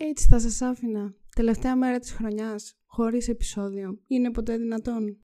Έτσι θα σας άφηνα. Τελευταία μέρα της χρονιάς, χωρίς επεισόδιο. Είναι ποτέ δυνατόν;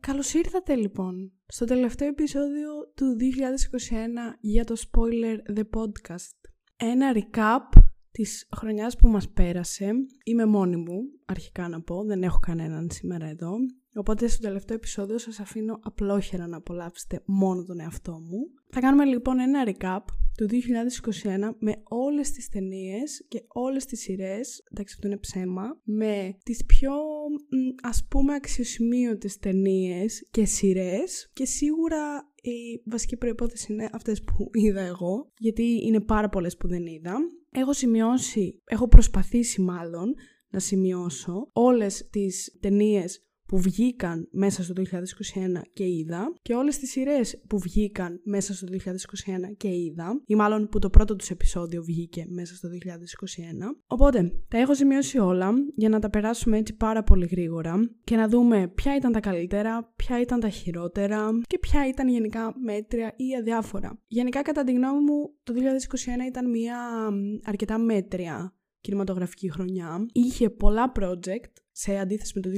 Καλώς ήρθατε λοιπόν στο τελευταίο επεισόδιο του 2021 για το Spoiler The Podcast. Ένα recap της χρονιάς που μας πέρασε. Είμαι μόνη μου, αρχικά να πω, δεν έχω κανέναν σήμερα εδώ. Οπότε στο τελευταίο επεισόδιο σας αφήνω απλόχερα να απολαύσετε μόνο τον εαυτό μου. Θα κάνουμε λοιπόν ένα recap του 2021 με όλες τις ταινίες και όλες τις σειρές, εντάξει αυτό είναι ψέμα, με τις πιο ας πούμε αξιοσημείωτες ταινίες και σειρές και σίγουρα η βασική προϋπόθεση είναι αυτές που είδα εγώ, γιατί είναι πάρα πολλές που δεν είδα. Έχω σημειώσει, έχω προσπαθήσει μάλλον να σημειώσω όλες τις ταινίες που βγήκαν μέσα στο 2021 και είδα και όλες τις σειρές που βγήκαν μέσα στο 2021 και είδα ή μάλλον που το πρώτο τους επεισόδιο βγήκε μέσα στο 2021. Οπότε τα έχω σημειώσει όλα για να τα περάσουμε έτσι πάρα πολύ γρήγορα και να δούμε ποια ήταν τα καλύτερα, ποια ήταν τα χειρότερα και ποια ήταν γενικά μέτρια ή αδιάφορα. Γενικά κατά τη γνώμη μου το 2021 ήταν μια αρκετά μέτρια κινηματογραφική χρονιά. Είχε πολλά project σε αντίθεση με το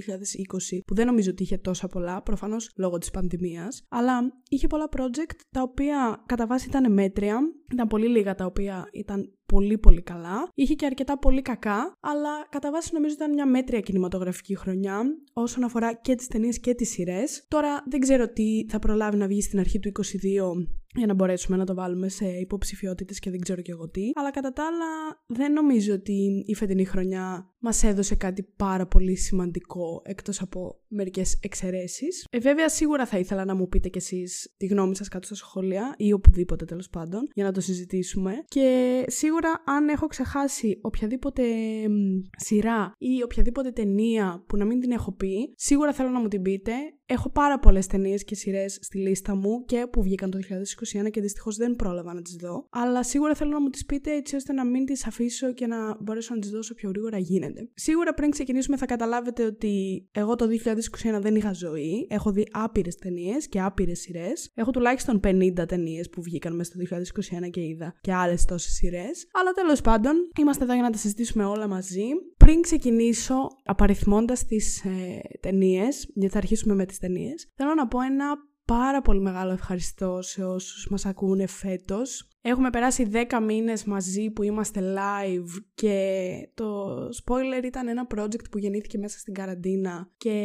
2020 που δεν νομίζω ότι είχε τόσα πολλά, προφανώς λόγω της πανδημίας, αλλά είχε πολλά project τα οποία κατά βάση ήταν μέτρια, ήταν πολύ λίγα τα οποία ήταν πολύ πολύ καλά. Είχε και αρκετά πολύ κακά, αλλά κατά βάση νομίζω ήταν μια μέτρια κινηματογραφική χρονιά όσον αφορά και τις ταινίες και τις σειρές. Τώρα δεν ξέρω τι θα προλάβει να βγει στην αρχή του 2022 για να μπορέσουμε να το βάλουμε σε υποψηφιότητες και δεν ξέρω και εγώ τι. Αλλά κατά τα άλλα δεν νομίζω ότι η φετινή χρονιά μας έδωσε κάτι πάρα πολύ σημαντικό εκτός από μερικές εξαιρέσεις. Ε, βέβαια σίγουρα θα ήθελα να μου πείτε κι εσείς τη γνώμη σας κάτω στα σχόλια ή οπουδήποτε τέλος πάντων για να το συζητήσουμε. Και σίγουρα αν έχω ξεχάσει οποιαδήποτε σειρά ή οποιαδήποτε ταινία που να μην την έχω πει, σίγουρα θέλω να μου την πείτε. Έχω πάρα πολλές ταινίες και σειρές στη λίστα μου και που βγήκαν το 2021 και δυστυχώς δεν πρόλαβα να τις δω. Αλλά σίγουρα θέλω να μου τις πείτε έτσι ώστε να μην τις αφήσω και να μπορέσω να τις δώσω πιο γρήγορα γίνεται. Σίγουρα πριν ξεκινήσουμε θα καταλάβετε ότι εγώ το 2021 δεν είχα ζωή. Έχω δει άπειρες ταινίες και άπειρες σειρές. Έχω τουλάχιστον 50 ταινίες που βγήκαν μέσα στο 2021 και είδα και άλλες τόσες σειρές. Αλλά τέλος πάντων, είμαστε εδώ για να τα συζητήσουμε όλα μαζί. Πριν ξεκινήσω απαριθμώντας τις ε, ταινίες, γιατί θα αρχίσουμε με τις ταινίες, θέλω να πω ένα πάρα πολύ μεγάλο ευχαριστώ σε όσους μας ακούνε φέτος. Έχουμε περάσει 10 μήνες μαζί που είμαστε live και το spoiler ήταν ένα project που γεννήθηκε μέσα στην καραντίνα και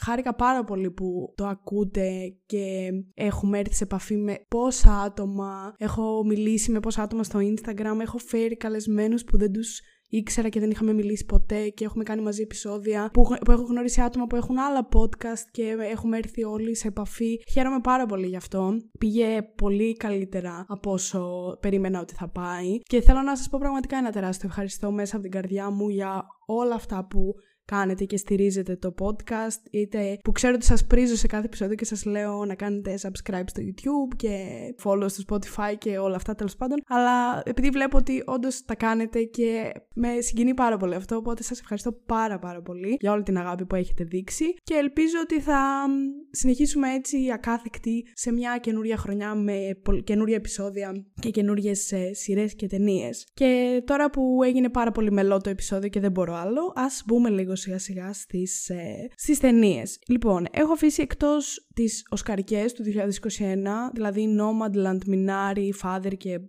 χάρηκα πάρα πολύ που το ακούτε και έχουμε έρθει σε επαφή με πόσα άτομα, έχω μιλήσει με πόσα άτομα στο Instagram, έχω φέρει καλεσμένους που δεν τους ήξερα και δεν είχαμε μιλήσει ποτέ και έχουμε κάνει μαζί επεισόδια που, που έχω γνωρίσει άτομα που έχουν άλλα podcast και έχουμε έρθει όλοι σε επαφή. Χαίρομαι πάρα πολύ γι' αυτό. Πήγε πολύ καλύτερα από όσο περίμενα ότι θα πάει και θέλω να σας πω πραγματικά ένα τεράστιο ευχαριστώ μέσα από την καρδιά μου για όλα αυτά που κάνετε και στηρίζετε το podcast, είτε που ξέρω ότι σας πρίζω σε κάθε επεισόδιο και σας λέω να κάνετε subscribe στο YouTube και follow στο Spotify και όλα αυτά τέλος πάντων, αλλά επειδή βλέπω ότι όντως τα κάνετε και με συγκινεί πάρα πολύ αυτό, οπότε σας ευχαριστώ πάρα πάρα πολύ για όλη την αγάπη που έχετε δείξει και ελπίζω ότι θα συνεχίσουμε έτσι ακάθεκτοι σε μια καινούρια χρονιά με καινούρια επεισόδια και καινούριες σειρές και ταινίες. Και τώρα που έγινε πάρα πολύ μελό το επεισόδιο και δεν μπορώ άλλο, ας μπούμε λίγο σιγά σιγά στις, ε, στις ταινίες. Λοιπόν, έχω αφήσει εκτός τις Οσκαρικές του 2021, δηλαδή Nomadland, Minari, Father και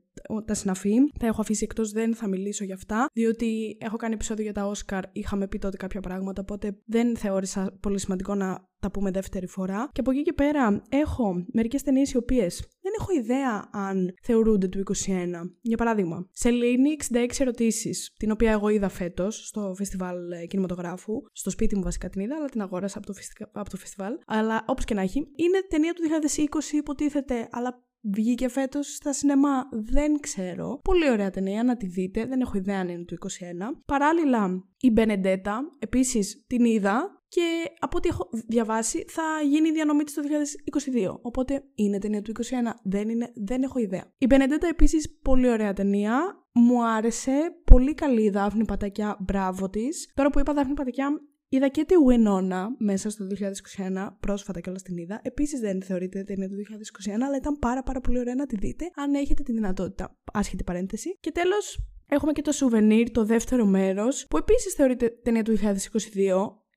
τα συναφή. Τα έχω αφήσει εκτός, δεν θα μιλήσω για αυτά, διότι έχω κάνει επεισόδιο για τα Όσκαρ, είχαμε πει τότε κάποια πράγματα, οπότε δεν θεώρησα πολύ σημαντικό να τα πούμε δεύτερη φορά. Και από εκεί και πέρα έχω μερικές ταινίες οι οποίες δεν έχω ιδέα αν θεωρούνται του 21. Για παράδειγμα, σε Linux 16 ερωτήσεις, την οποία εγώ είδα φέτος στο φεστιβάλ ε, κινηματογράφου. Στο σπίτι μου βασικά την είδα, αλλά την αγόρασα από το, από το φεστιβάλ. Αλλά όπως και να έχει, είναι ταινία του 2020, υποτίθεται, αλλά Βγήκε φέτος στα σινεμά, δεν ξέρω. Πολύ ωραία ταινία, να τη δείτε. Δεν έχω ιδέα αν είναι του 21. Παράλληλα, η Μπενεντέτα, επίσης την είδα και από ό,τι έχω διαβάσει θα γίνει η διανομή της το 2022. Οπότε είναι ταινία του 2021, δεν είναι, δεν έχω ιδέα. Η Μπενεντέτα επίσης πολύ ωραία ταινία, μου άρεσε, πολύ καλή η Δάφνη Πατακιά, μπράβο της. Τώρα που είπα Δάφνη Πατακιά, Είδα και τη Winona μέσα στο 2021, πρόσφατα κιόλας την είδα. Επίσης δεν θεωρείται ταινία του 2021, αλλά ήταν πάρα πάρα πολύ ωραία να τη δείτε αν έχετε τη δυνατότητα. Άσχετη παρένθεση. Και τέλος, έχουμε και το Souvenir, το δεύτερο μέρος, που επίσης θεωρείται ταινία του 2022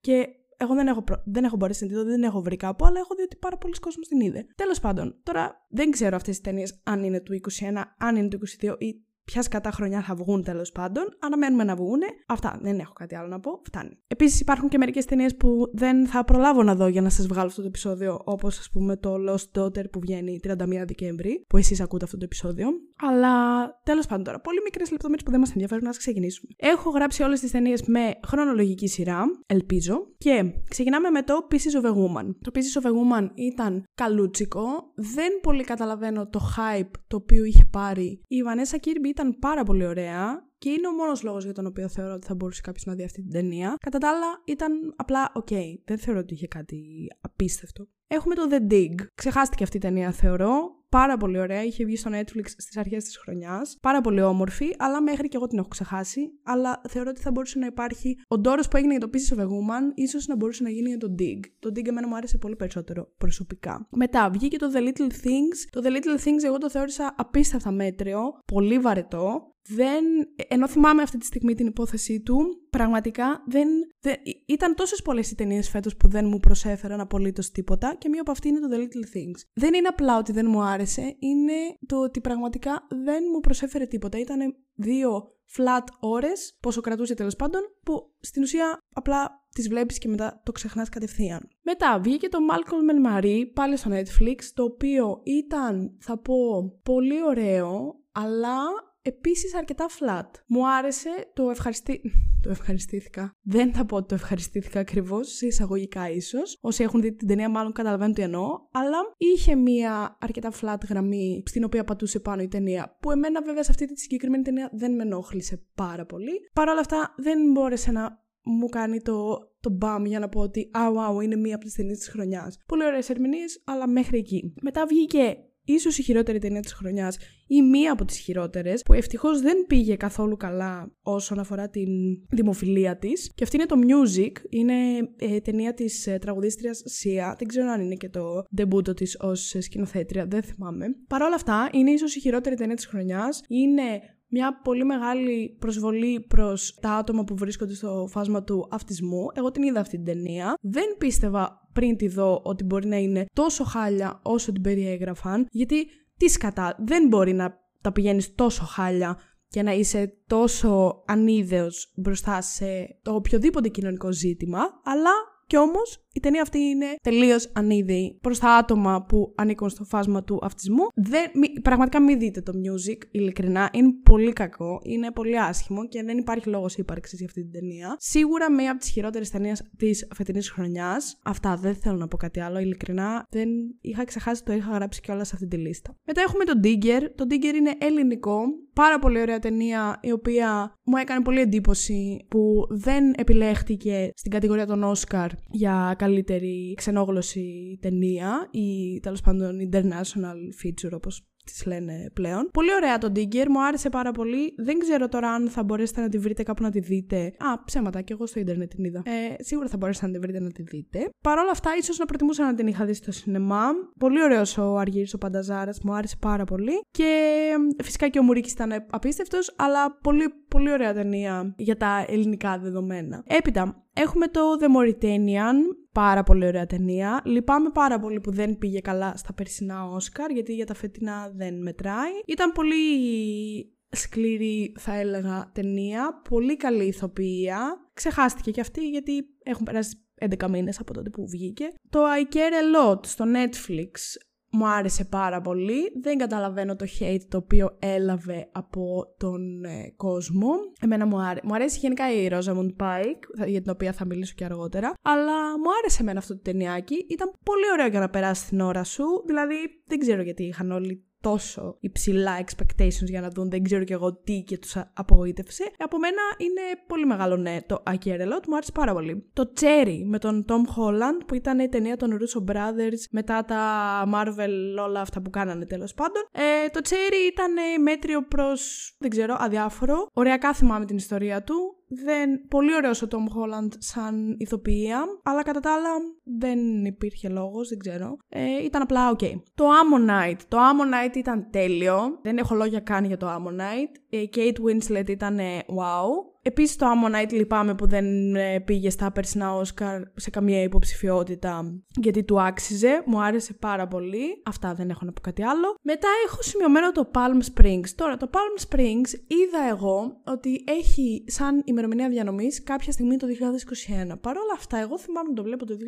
και εγώ δεν έχω, προ... δεν έχω μπορέσει να τη δω, δεν έχω βρει κάπου, αλλά έχω δει ότι πάρα πολλοί κόσμοι την είδε. Τέλος πάντων, τώρα δεν ξέρω αυτές τι ταινίες αν είναι του 21, αν είναι του 22 ή ποια κατά χρονιά θα βγουν τέλος πάντων. Αναμένουμε να βγουν. Αυτά, δεν έχω κάτι άλλο να πω. Φτάνει. Επίσης υπάρχουν και μερικές ταινίες που δεν θα προλάβω να δω για να σας βγάλω αυτό το επεισόδιο, όπως ας πούμε το Lost Daughter που βγαίνει 31 Δεκέμβρη, που εσείς ακούτε αυτό το επεισόδιο. Αλλά τέλος πάντων τώρα, πολύ μικρές λεπτομέρειες που δεν μας ενδιαφέρουν, να ξεκινήσουμε. Έχω γράψει όλες τις ταινίες με χρονολογική σειρά, ελπίζω. Και ξεκινάμε με το Pieces of a Woman. Το Pieces of a Woman ήταν καλούτσικο. Δεν πολύ καταλαβαίνω το hype το οποίο είχε πάρει η Vanessa Kirby ήταν πάρα πολύ ωραία και είναι ο μόνος λόγος για τον οποίο θεωρώ ότι θα μπορούσε κάποιος να δει αυτή την ταινία. Κατά τα άλλα, ήταν απλά οκ. Δεν θεωρώ ότι είχε κάτι απίστευτο. Έχουμε το The Dig. Ξεχάστηκε αυτή η ταινία, θεωρώ. Πάρα πολύ ωραία. Είχε βγει στο Netflix στις αρχές της χρονιάς. Πάρα πολύ όμορφη, αλλά μέχρι και εγώ την έχω ξεχάσει. Αλλά θεωρώ ότι θα μπορούσε να υπάρχει. Ο ντόρος που έγινε για το Pieces of a Woman, ίσως να μπορούσε να γίνει για το Dig. Το Dig εμένα μου άρεσε πολύ περισσότερο προσωπικά. Μετά βγήκε το The Little Things. Το The Little Things εγώ το θεώρησα απίστευτα μέτριο, πολύ βαρετό δεν, ενώ θυμάμαι αυτή τη στιγμή την υπόθεσή του, πραγματικά δεν, δεν ήταν τόσες πολλές οι ταινίες φέτος που δεν μου προσέφεραν απολύτως τίποτα και μία από αυτή είναι το The Little Things. Δεν είναι απλά ότι δεν μου άρεσε, είναι το ότι πραγματικά δεν μου προσέφερε τίποτα. Ήταν δύο flat ώρες, πόσο κρατούσε τέλος πάντων, που στην ουσία απλά τις βλέπεις και μετά το ξεχνάς κατευθείαν. Μετά βγήκε το Malcolm and Marie, πάλι στο Netflix, το οποίο ήταν, θα πω, πολύ ωραίο, αλλά επίσης αρκετά flat. Μου άρεσε, το ευχαριστή... Το ευχαριστήθηκα. Δεν θα πω ότι το ευχαριστήθηκα ακριβώς, σε εισαγωγικά ίσως. Όσοι έχουν δει την ταινία, μάλλον καταλαβαίνουν τι εννοώ. Αλλά είχε μία αρκετά flat γραμμή στην οποία πατούσε πάνω η ταινία. Που εμένα, βέβαια, σε αυτή τη συγκεκριμένη ταινία δεν με ενόχλησε πάρα πολύ. Παρ' όλα αυτά, δεν μπόρεσε να μου κάνει το, το μπαμ για να πω ότι «Α, wow, είναι μία από τις ταινίες της χρονιάς». Πολύ ωραίες ερμηνείες, αλλά μέχρι εκεί. Μετά βγήκε ίσως η χειρότερη ταινία της χρονιάς ή μία από τις χειρότερες, που ευτυχώς δεν πήγε καθόλου καλά όσον αφορά την δημοφιλία της. Και αυτή είναι το Music, είναι ε, ταινία της ε, τραγουδίστριας Σία. Δεν ξέρω αν είναι και το ντεμπούτο της ως σκηνοθέτρια, δεν θυμάμαι. Παρ' όλα αυτά, είναι ίσως η χειρότερη ταινία της χρονιάς. Είναι μια πολύ μεγάλη προσβολή προς τα άτομα που βρίσκονται στο φάσμα του αυτισμού. Εγώ την είδα αυτή την ταινία. Δεν πίστευα πριν τη δω ότι μπορεί να είναι τόσο χάλια όσο την περιέγραφαν, γιατί τι σκατά, δεν μπορεί να τα πηγαίνεις τόσο χάλια και να είσαι τόσο ανίδεος μπροστά σε το οποιοδήποτε κοινωνικό ζήτημα, αλλά κι όμως η ταινία αυτή είναι τελείως ανίδεη προς τα άτομα που ανήκουν στο φάσμα του αυτισμού. Δεν, μη, πραγματικά μην δείτε το music, ειλικρινά. Είναι πολύ κακό, είναι πολύ άσχημο και δεν υπάρχει λόγος ύπαρξης για αυτή την ταινία. Σίγουρα μία από τις χειρότερες ταινίες της φετινής χρονιάς. Αυτά δεν θέλω να πω κάτι άλλο. Ειλικρινά δεν είχα ξεχάσει το είχα γράψει κιόλας σε αυτή τη λίστα. Μετά έχουμε το Digger. Το Digger είναι ελληνικό. Πάρα πολύ ωραία ταινία η οποία μου έκανε πολύ εντύπωση που δεν επιλέχτηκε στην κατηγορία των Όσκαρ για καλύτερη ξενόγλωση ταινία ή τέλος πάντων international feature όπως τις λένε πλέον. Πολύ ωραία το Digger, μου άρεσε πάρα πολύ. Δεν ξέρω τώρα αν θα μπορέσετε να τη βρείτε κάπου να τη δείτε. Α, ψέματα, και εγώ στο Ιντερνετ την είδα. Ε, σίγουρα θα μπορέσετε να τη βρείτε να τη δείτε. Παρ' όλα αυτά, ίσως να προτιμούσα να την είχα δει στο σινεμά. Πολύ ωραίος ο Αργύρι ο Πανταζάρας, μου άρεσε πάρα πολύ. Και φυσικά και ο Μουρίκης ήταν απίστευτος, αλλά πολύ, πολύ ωραία ταινία για τα ελληνικά δεδομένα. Έπειτα, Έχουμε το The Mauritanian, πάρα πολύ ωραία ταινία. Λυπάμαι πάρα πολύ που δεν πήγε καλά στα περσινά Όσκαρ, γιατί για τα φετινά δεν μετράει. Ήταν πολύ σκληρή, θα έλεγα, ταινία. Πολύ καλή ηθοποιία. Ξεχάστηκε και αυτή, γιατί έχουν περάσει 11 μήνες από τότε που βγήκε. Το I Care A Lot στο Netflix μου άρεσε πάρα πολύ. Δεν καταλαβαίνω το hate το οποίο έλαβε από τον ε, κόσμο. Εμένα μου, άρε... μου αρέσει γενικά η Rosamund Pike, για την οποία θα μιλήσω και αργότερα. Αλλά μου άρεσε εμένα αυτό το ταινιάκι. Ήταν πολύ ωραίο για να περάσει την ώρα σου. Δηλαδή, δεν ξέρω γιατί είχαν όλοι τόσο υψηλά expectations για να δουν, δεν ξέρω κι εγώ τι και τους απογοήτευσε. Από μένα είναι πολύ μεγάλο ναι το I Care A Lot, μου άρεσε πάρα πολύ. Το Cherry με τον Tom Holland που ήταν η ταινία των Russo Brothers μετά τα Marvel όλα αυτά που κάνανε τέλος πάντων. Ε, το Cherry ήταν μέτριο προς, δεν ξέρω, αδιάφορο. Ωραία θυμάμαι την ιστορία του Δεν... Πολύ ωραίος ο Tom Holland σαν ηθοποιία, αλλά κατά τα άλλα δεν υπήρχε λόγος, δεν ξέρω. Ε, ήταν απλά ok. Το Ammonite. Το Ammonite ήταν τέλειο. Δεν έχω λόγια καν για το Ammonite. Η Kate Winslet ήταν wow. Επίσης το Ammonite λυπάμαι που δεν ε, πήγε στα περσινά Όσκαρ σε καμία υποψηφιότητα γιατί του άξιζε. Μου άρεσε πάρα πολύ. Αυτά δεν έχω να πω κάτι άλλο. Μετά έχω σημειωμένο το Palm Springs. Τώρα το Palm Springs είδα εγώ ότι έχει σαν ημερομηνία διανομής κάποια στιγμή το 2021. Παρ' όλα αυτά εγώ θυμάμαι να το βλέπω το 2020.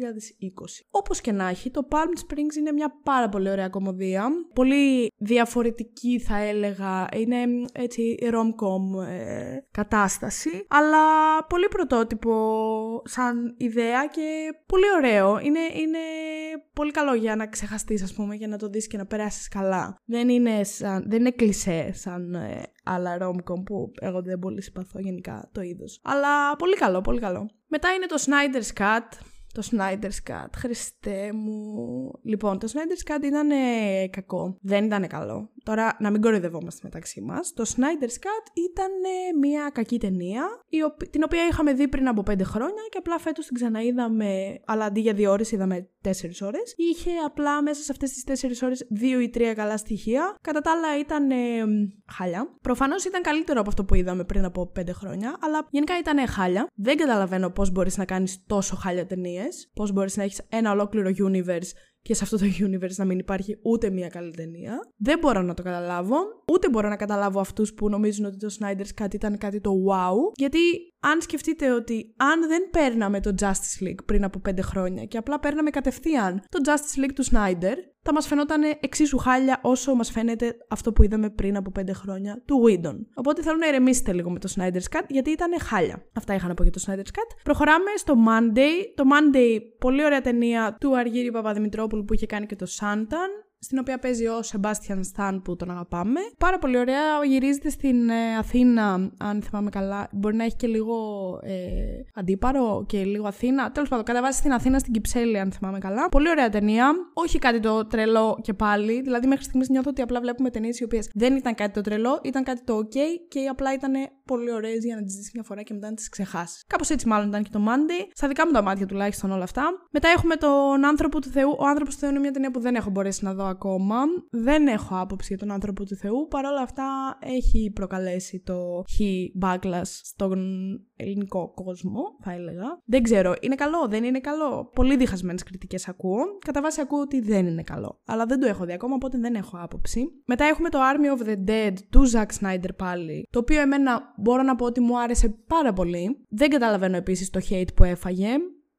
Όπως και να έχει, το Palm Springs είναι μια πάρα πολύ ωραία κομμωδία. Πολύ διαφορετική θα έλεγα. Είναι έτσι rom-com ε, κατάσταση αλλά πολύ πρωτότυπο σαν ιδέα και πολύ ωραίο. Είναι, είναι πολύ καλό για να ξεχαστείς ας πούμε, για να το δεις και να περάσεις καλά. Δεν είναι, σαν, δεν είναι κλισέ σαν ε, άλλα rom-com που εγώ δεν πολύ συμπαθώ γενικά το είδος. Αλλά πολύ καλό, πολύ καλό. Μετά είναι το Snyder's Cut, το Snyder's Cut. Χριστέ μου. Λοιπόν, το Snyder's Cut ήταν κακό. Δεν ήταν καλό. Τώρα, να μην κοροϊδευόμαστε μεταξύ μας. Το Snyder's Cut ήταν μια κακή ταινία, την οποία είχαμε δει πριν από πέντε χρόνια και απλά φέτος την ξαναείδαμε, αλλά αντί για δύο ώρε είδαμε τέσσερις ώρες. Είχε απλά μέσα σε αυτές τις τέσσερις ώρες δύο ή τρία καλά στοιχεία. Κατά τα άλλα ήταν ε, χάλια. Προφανώς ήταν καλύτερο από αυτό που είδαμε πριν από πέντε χρόνια, αλλά γενικά ήταν χάλια. Δεν καταλαβαίνω πώς μπορείς να κάνεις τόσο χάλια ταινίες. Πώς μπορείς να έχεις ένα ολόκληρο universe και σε αυτό το universe να μην υπάρχει ούτε μία καλή ταινία. Δεν μπορώ να το καταλάβω. Ούτε μπορώ να καταλάβω αυτούς που νομίζουν ότι το Snyder's κάτι ήταν κάτι το wow. Γιατί αν σκεφτείτε ότι αν δεν παίρναμε το Justice League πριν από πέντε χρόνια και απλά παίρναμε κατευθείαν το Justice League του Snyder, θα μας φαινόταν εξίσου χάλια όσο μας φαίνεται αυτό που είδαμε πριν από πέντε χρόνια του Whedon. Οπότε θέλω να ηρεμήσετε λίγο με το Snyder's Cut γιατί ήταν χάλια. Αυτά είχα να πω για το Snyder's Cut. Προχωράμε στο Monday. Το Monday, πολύ ωραία ταινία του Αργύρι Παπαδημητρόπουλου που είχε κάνει και το Santan στην οποία παίζει ο Σεμπάστιαν Σταν που τον αγαπάμε. Πάρα πολύ ωραία. Γυρίζεται στην ε, Αθήνα, αν θυμάμαι καλά. Μπορεί να έχει και λίγο ε, αντίπαρο και λίγο Αθήνα. Τέλος πάντων, κατεβάζει στην Αθήνα στην Κυψέλη, αν θυμάμαι καλά. Πολύ ωραία ταινία. Όχι κάτι το τρελό και πάλι. Δηλαδή, μέχρι στιγμής νιώθω ότι απλά βλέπουμε ταινίες οι οποίες δεν ήταν κάτι το τρελό, ήταν κάτι το OK και απλά ήταν πολύ ωραίες για να τις δει μια φορά και μετά να τις ξεχάσεις. Κάπως έτσι, μάλλον ήταν και το Monday. Στα δικά μου τα μάτια τουλάχιστον όλα αυτά. Μετά έχουμε τον άνθρωπο του Θεού. Ο άνθρωπος του Θεού είναι μια ταινία που δεν έχω μπορέσει να δω ακόμα. Δεν έχω άποψη για τον άνθρωπο του Θεού. Παρ' όλα αυτά έχει προκαλέσει το χι backlash στον ελληνικό κόσμο, θα έλεγα. Δεν ξέρω, είναι καλό, δεν είναι καλό. Πολύ διχασμένες κριτικές ακούω. Κατά βάση ακούω ότι δεν είναι καλό. Αλλά δεν το έχω δει ακόμα, οπότε δεν έχω άποψη. Μετά έχουμε το Army of the Dead του Zack Snyder πάλι. Το οποίο εμένα μπορώ να πω ότι μου άρεσε πάρα πολύ. Δεν καταλαβαίνω επίσης το hate που έφαγε.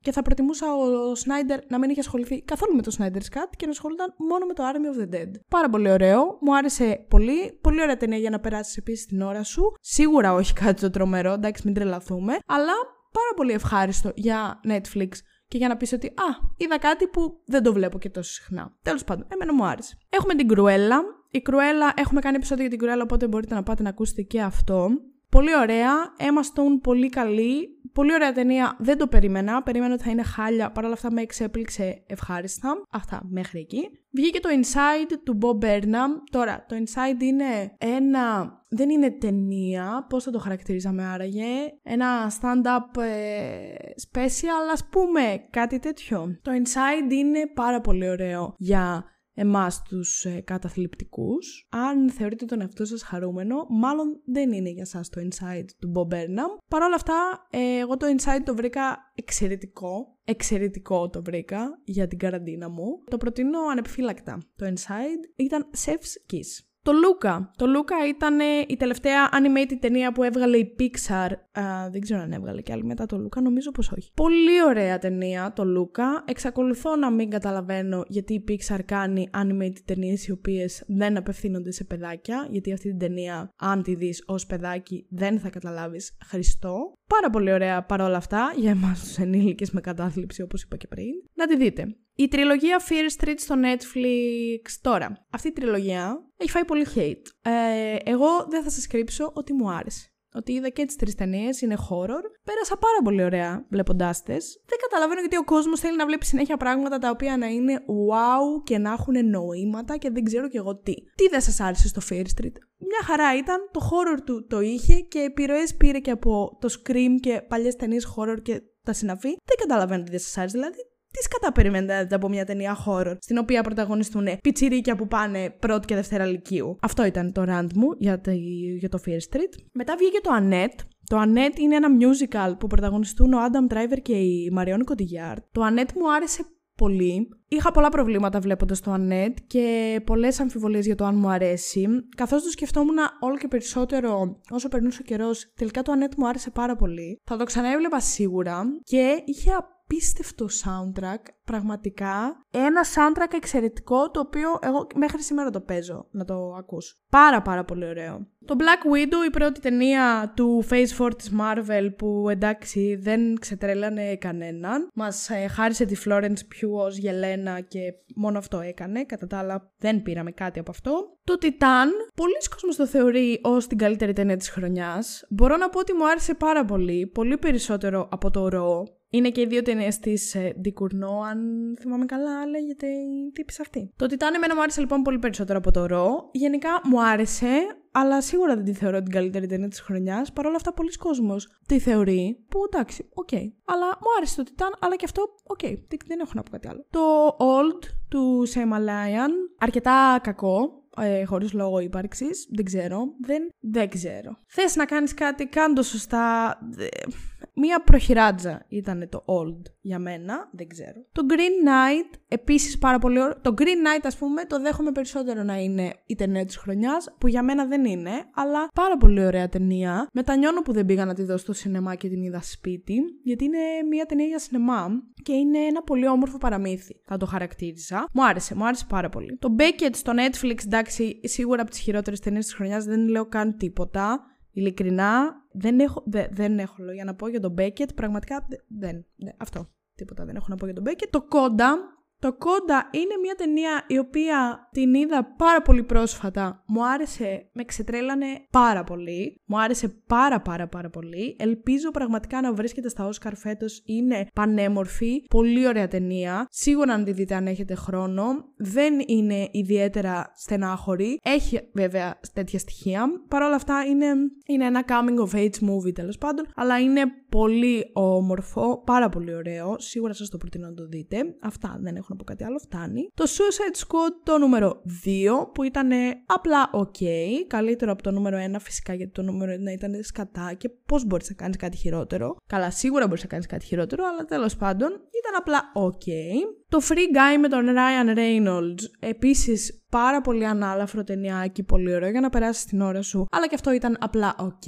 Και θα προτιμούσα ο Σνάιντερ να μην είχε ασχοληθεί καθόλου με το Snyder's Cut και να ασχολούνταν μόνο με το Army of the Dead. Πάρα πολύ ωραίο, μου άρεσε πολύ. Πολύ ωραία ταινία για να περάσεις επίσης την ώρα σου. Σίγουρα όχι κάτι το τρομερό, εντάξει, μην τρελαθούμε. Αλλά πάρα πολύ ευχάριστο για Netflix και για να πεις ότι Α, είδα κάτι που δεν το βλέπω και τόσο συχνά. Τέλος πάντων, εμένα μου άρεσε. Έχουμε την Κρουέλα. Η Κρουέλα, έχουμε κάνει επεισόδιο για την Κρουέλα, οπότε μπορείτε να πάτε να ακούσετε και αυτό. Πολύ ωραία. Emma Stone πολύ καλή. Πολύ ωραία ταινία. Δεν το περίμενα. Περίμενα ότι θα είναι χάλια. Παρ' όλα αυτά με εξέπληξε ευχάριστα. Αυτά μέχρι εκεί. Βγήκε το Inside του Bob Burnham. Τώρα, το Inside είναι ένα... Δεν είναι ταινία, πώς θα το χαρακτηρίζαμε άραγε, ένα stand-up ε, special, ας πούμε, κάτι τέτοιο. Το Inside είναι πάρα πολύ ωραίο για εμάς τους ε, καταθλιπτικούς. Αν θεωρείτε τον εαυτό σας χαρούμενο, μάλλον δεν είναι για σας το Inside του Bob Burnham. Παρ' όλα αυτά, ε, εγώ το Inside το βρήκα εξαιρετικό. Εξαιρετικό το βρήκα για την καραντίνα μου. Το προτείνω ανεπιφύλακτα. Το Inside ήταν Chef's Kiss. Το Λούκα. Το Λούκα ήταν η τελευταία animated ταινία που έβγαλε η Pixar. Α, δεν ξέρω αν έβγαλε και άλλη μετά το Λούκα, νομίζω πως όχι. Πολύ ωραία ταινία το Λούκα. Εξακολουθώ να μην καταλαβαίνω γιατί η Pixar κάνει animated ταινίες οι οποίες δεν απευθύνονται σε παιδάκια. Γιατί αυτή την ταινία, αν τη δεις ως παιδάκι, δεν θα καταλάβεις Χριστό. Πάρα πολύ ωραία παρόλα αυτά για εμάς τους ενήλικες με κατάθλιψη, όπως είπα και πριν. Να τη δείτε. Η τριλογία Fear Street στο Netflix τώρα. Αυτή η τριλογία έχει φάει πολύ hate. Ε, εγώ δεν θα σας κρύψω ότι μου άρεσε. Ότι είδα και τις τρεις ταινίες, είναι horror. Πέρασα πάρα πολύ ωραία βλέποντάς τες. Δεν καταλαβαίνω γιατί ο κόσμος θέλει να βλέπει συνέχεια πράγματα τα οποία να είναι wow και να έχουν νοήματα και δεν ξέρω κι εγώ τι. Τι δεν σας άρεσε στο Fear Street; μια χαρά ήταν. Το horror του το είχε και επιρροές πήρε και από το Scream και παλιές ταινίες horror και τα συναφή. Δεν καταλαβαίνω τι δεν σας άρεσε. Δηλαδή, τι κατά περιμένετε από μια ταινία horror, στην οποία πρωταγωνιστούν πιτσιρίκια που πάνε πρώτη και δευτέρα λυκείου. Αυτό ήταν το rant μου για το, για το Fear Street. Μετά βγήκε το Annette. Το Annette είναι ένα musical που πρωταγωνιστούν ο Adam Driver και η Marion Cotillard. Το Annette μου άρεσε πολύ. Είχα πολλά προβλήματα βλέποντας το Annette και πολλές αμφιβολίες για το αν μου αρέσει. Καθώς το σκεφτόμουν όλο και περισσότερο όσο περνούσε ο καιρός, τελικά το Annette μου άρεσε πάρα πολύ. Θα το ξαναέβλεπα σίγουρα και είχε απίστευτο soundtrack, πραγματικά. Ένα soundtrack εξαιρετικό, το οποίο εγώ μέχρι σήμερα το παίζω να το ακούσω. Πάρα πάρα πολύ ωραίο. Το Black Widow, η πρώτη ταινία του Phase 4 της Marvel που εντάξει δεν ξετρέλανε κανέναν. Μας ε, χάρισε τη Florence Pugh ως Γελένα και μόνο αυτό έκανε. Κατά τα άλλα δεν πήραμε κάτι από αυτό. Το Titane, πολύς κόσμος το θεωρεί ως την καλύτερη ταινία της χρονιάς. Μπορώ να πω ότι μου άρεσε πάρα πολύ, πολύ περισσότερο από το Raw είναι και οι δύο ταινίες της ε, Ντικουρνό, αν θυμάμαι καλά, λέγεται η τύπισσα αυτή. Το Titane εμένα μου άρεσε λοιπόν πολύ περισσότερο από το Raw. Γενικά μου άρεσε, αλλά σίγουρα δεν τη θεωρώ την καλύτερη ταινία της χρονιάς. Παρ' όλα αυτά, πολύς κόσμος τη θεωρεί. Που εντάξει, ok. Okay. Αλλά μου άρεσε το Titane, αλλά και αυτό, ok. Okay. Δεν έχω να πω κάτι άλλο. Το Old του Σέμα Λάιαν, αρκετά κακό ε, χωρίς λόγο ύπαρξης. Δεν ξέρω. Δεν, δεν ξέρω. Θες να κάνεις κάτι, κάντο σωστά. Μία προχειράτζα ήταν το Old για μένα, δεν ξέρω. Το Green Knight, επίσης πάρα πολύ ωραίο. Το Green Knight, ας πούμε, το δέχομαι περισσότερο να είναι η ταινία της χρονιάς, που για μένα δεν είναι, αλλά πάρα πολύ ωραία ταινία. Μετανιώνω που δεν πήγα να τη δω στο σινεμά και την είδα σπίτι, γιατί είναι μία ταινία για σινεμά και είναι ένα πολύ όμορφο παραμύθι, θα το χαρακτήριζα. Μου άρεσε, μου άρεσε πάρα πολύ. Το Beckett στο Netflix, εντάξει, σίγουρα από τις χειρότερες ταινίες της χρονιάς, δεν λέω καν τίποτα. Ειλικρινά, δεν έχω, δε, δεν έχω λόγια να πω για το Beckett. Πραγματικά δεν, δεν. Αυτό. Τίποτα δεν έχω να πω για το Beckett. Το CODA το CODA είναι μια ταινία η οποία την είδα πάρα πολύ πρόσφατα. Μου άρεσε, με ξετρέλανε πάρα πολύ. Μου άρεσε πάρα πάρα πάρα πολύ. Ελπίζω πραγματικά να βρίσκεται στα Όσκαρ φέτος. Είναι πανέμορφη. Πολύ ωραία ταινία. Σίγουρα να τη δείτε αν έχετε χρόνο. Δεν είναι ιδιαίτερα στενάχωρη. Έχει βέβαια τέτοια στοιχεία. Παρ' όλα αυτά είναι, είναι ένα coming of age movie τέλος πάντων. Αλλά είναι πολύ όμορφο. Πάρα πολύ ωραίο. Σίγουρα σας το προτείνω να το δείτε. Αυτά δεν έχω να πω κάτι άλλο, φτάνει. Το Suicide Squad το νούμερο 2 που ήταν απλά ok, καλύτερο από το νούμερο 1 φυσικά γιατί το νούμερο 1 ήταν σκατά και πώς μπορείς να κάνεις κάτι χειρότερο. Καλά, σίγουρα μπορείς να κάνεις κάτι χειρότερο, αλλά τέλος πάντων ήταν απλά ok. Το Free Guy με τον Ryan Reynolds επίσης πάρα πολύ ανάλαφρο ταινιάκι, πολύ ωραίο για να περάσεις την ώρα σου, αλλά και αυτό ήταν απλά ok.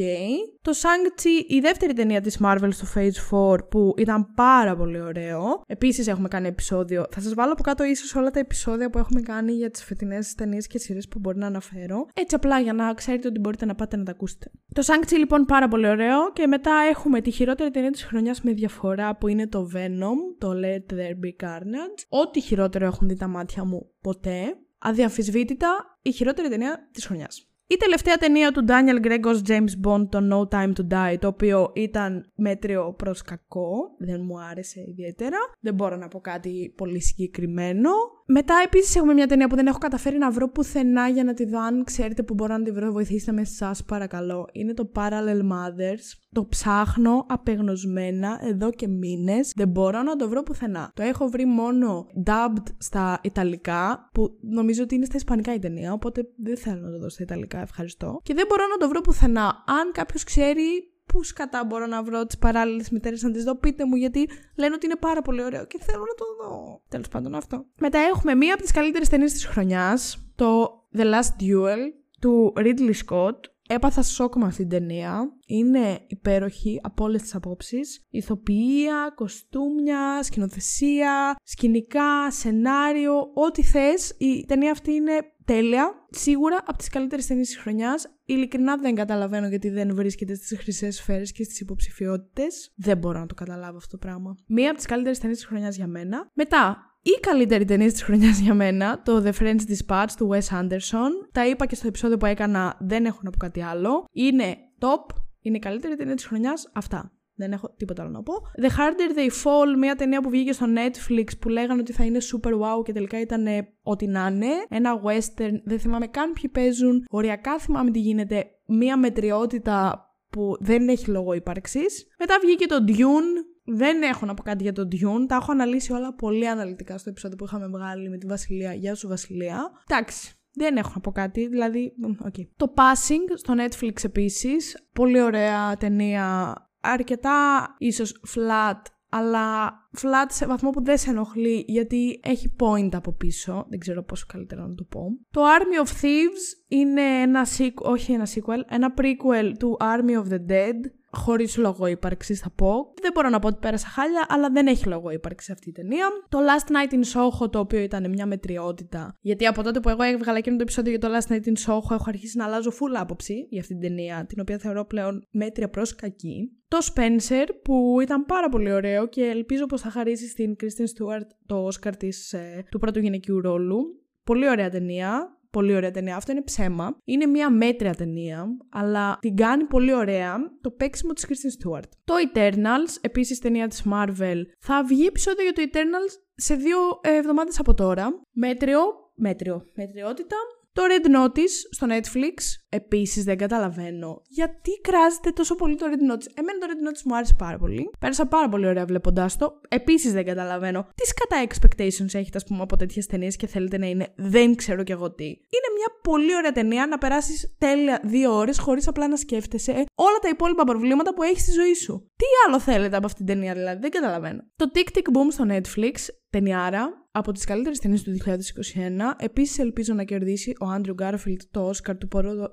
Το Shang-Chi, η δεύτερη ταινία της Marvel στο Phase 4 που ήταν πάρα πολύ ωραίο. Επίσης έχουμε κάνει επεισόδιο, θα σας βάλω από κάτω ίσως όλα τα επεισόδια που έχουμε κάνει για τις φετινές ταινίες και σειρές που μπορεί να αναφέρω. Έτσι απλά για να ξέρετε ότι μπορείτε να πάτε να τα ακούσετε. Το Shang-Chi λοιπόν πάρα πολύ ωραίο και μετά έχουμε τη χειρότερη ταινία της χρονιάς με διαφορά που είναι το Venom, το Let There Be Carnage. Ό,τι χειρότερο έχουν δει τα μάτια μου ποτέ αδιαμφισβήτητα η χειρότερη ταινία της χρονιάς. Η τελευταία ταινία του Daniel Gregg ως James Bond, το No Time to Die, το οποίο ήταν μέτριο προς κακό, δεν μου άρεσε ιδιαίτερα. Δεν μπορώ να πω κάτι πολύ συγκεκριμένο. Μετά επίσης έχουμε μια ταινία που δεν έχω καταφέρει να βρω πουθενά για να τη δω. Αν ξέρετε που μπορώ να τη βρω, βοηθήστε με εσάς παρακαλώ. Είναι το Parallel Mothers. Το ψάχνω απεγνωσμένα εδώ και μήνες. Δεν μπορώ να το βρω πουθενά. Το έχω βρει μόνο dubbed στα Ιταλικά, που νομίζω ότι είναι στα Ισπανικά η ταινία, οπότε δεν θέλω να το δω στα Ιταλικά, ευχαριστώ. Και δεν μπορώ να το βρω πουθενά. Αν κάποιος ξέρει πού σκατά μπορώ να βρω τις παράλληλες μητέρες να τις δω, πείτε μου γιατί λένε ότι είναι πάρα πολύ ωραίο και θέλω να το δω. Τέλος πάντων αυτό. Μετά έχουμε μία από τις καλύτερες ταινίες της χρονιάς, το The Last Duel του Ridley Scott. Έπαθα σοκ με αυτήν την ταινία. Είναι υπέροχη από όλες τις απόψεις. Ηθοποιία, κοστούμια, σκηνοθεσία, σκηνικά, σενάριο, ό,τι θες. Η ταινία αυτή είναι τέλεια. Σίγουρα από τις καλύτερες ταινίες της χρονιάς. Ειλικρινά δεν καταλαβαίνω γιατί δεν βρίσκεται στις χρυσές σφαίρες και στις υποψηφιότητες. Δεν μπορώ να το καταλάβω αυτό το πράγμα. Μία από τις καλύτερες ταινίες της χρονιάς για μένα. Μετά, η καλύτερη ταινία της χρονιάς για μένα, το The French Dispatch του Wes Anderson. Τα είπα και στο επεισόδιο που έκανα, δεν έχω να πω κάτι άλλο. Είναι top, είναι η καλύτερη ταινία της χρονιάς. Αυτά. Δεν έχω τίποτα άλλο να πω. The Harder They Fall, μια ταινία που βγήκε στο Netflix που λέγανε ότι θα είναι super wow και τελικά ήταν ό,τι να είναι. Ένα western, δεν θυμάμαι καν ποιοι παίζουν. Οριακά θυμάμαι τι γίνεται. Μια μετριότητα που δεν έχει λόγο ύπαρξης. Μετά βγήκε το Dune, δεν έχω να πω κάτι για τον Dune. Τα έχω αναλύσει όλα πολύ αναλυτικά στο επεισόδιο που είχαμε βγάλει με τη Βασιλεία. Γεια σου, Βασιλεία. Εντάξει. Δεν έχω να πω κάτι, δηλαδή, okay. Το Passing στο Netflix επίσης, πολύ ωραία ταινία, αρκετά ίσως flat, αλλά flat σε βαθμό που δεν σε ενοχλεί γιατί έχει point από πίσω, δεν ξέρω πόσο καλύτερα να το πω. Το Army of Thieves είναι ένα sequel, όχι ένα sequel, ένα prequel του Army of the Dead, χωρίς λόγο ύπαρξης, θα πω. Δεν μπορώ να πω ότι πέρασα χάλια, αλλά δεν έχει λόγο ύπαρξη αυτή η ταινία. Το Last Night in Soho, το οποίο ήταν μια μετριότητα. Γιατί από τότε που εγώ έβγαλα εκείνο το επεισόδιο για το Last Night in Soho, έχω αρχίσει να αλλάζω full άποψη για αυτή την ταινία, την οποία θεωρώ πλέον μέτρια προς κακή. Το Spencer, που ήταν πάρα πολύ ωραίο και ελπίζω πως θα χαρίσει στην Kristen Stewart το Oscar της, ε, του πρώτου γυναικείου ρόλου. Πολύ ωραία ταινία πολύ ωραία ταινία. Αυτό είναι ψέμα. Είναι μια μέτρια ταινία, αλλά την κάνει πολύ ωραία το παίξιμο της Kristen Stewart. Το Eternals, επίσης ταινία της Marvel, θα βγει επεισόδιο για το Eternals σε δύο εβδομάδες από τώρα. Μέτριο, μέτριο, μετριότητα. Το Red Notice στο Netflix, επίσης δεν καταλαβαίνω γιατί κράζεται τόσο πολύ το Red Notice. Εμένα το Red Notice μου άρεσε πάρα πολύ. Πέρασα πάρα πολύ ωραία βλέποντάς το. Επίσης δεν καταλαβαίνω τι κατά expectations έχετε, ας πούμε, από τέτοιες ταινίες και θέλετε να είναι. Δεν ξέρω κι εγώ τι. Είναι μια πολύ ωραία ταινία να περάσεις τέλεια δύο ώρες χωρίς απλά να σκέφτεσαι όλα τα υπόλοιπα προβλήματα που έχεις στη ζωή σου. Τι άλλο θέλετε από αυτήν την ταινία, δηλαδή, δεν καταλαβαίνω. Το Tick Tick Boom στο Netflix, ταινιάρα, από τις καλύτερες ταινίες του 2021. Επίσης ελπίζω να κερδίσει ο Άντριου Γκάρφιλτ το Όσκαρ του,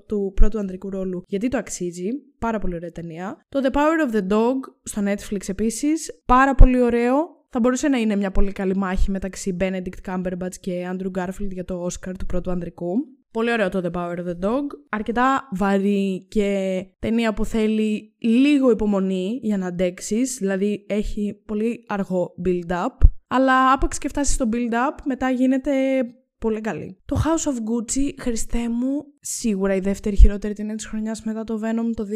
του πρώτου ανδρικού ρόλου γιατί το αξίζει. Πάρα πολύ ωραία ταινία. Το The Power of the Dog στο Netflix επίσης. Πάρα πολύ ωραίο. Θα μπορούσε να είναι μια πολύ καλή μάχη μεταξύ Benedict Cumberbatch και Andrew Garfield για το Oscar του πρώτου ανδρικού. Πολύ ωραίο το The Power of the Dog. Αρκετά βαρύ και ταινία που θέλει λίγο υπομονή για να αντέξεις. Δηλαδή έχει πολύ αργό build-up. Αλλά άπαξ και φτάσεις στο build-up, μετά γίνεται πολύ καλή. Το House of Gucci, Χριστέ μου, σίγουρα η δεύτερη χειρότερη ταινία της χρονιάς μετά το Venom το 2.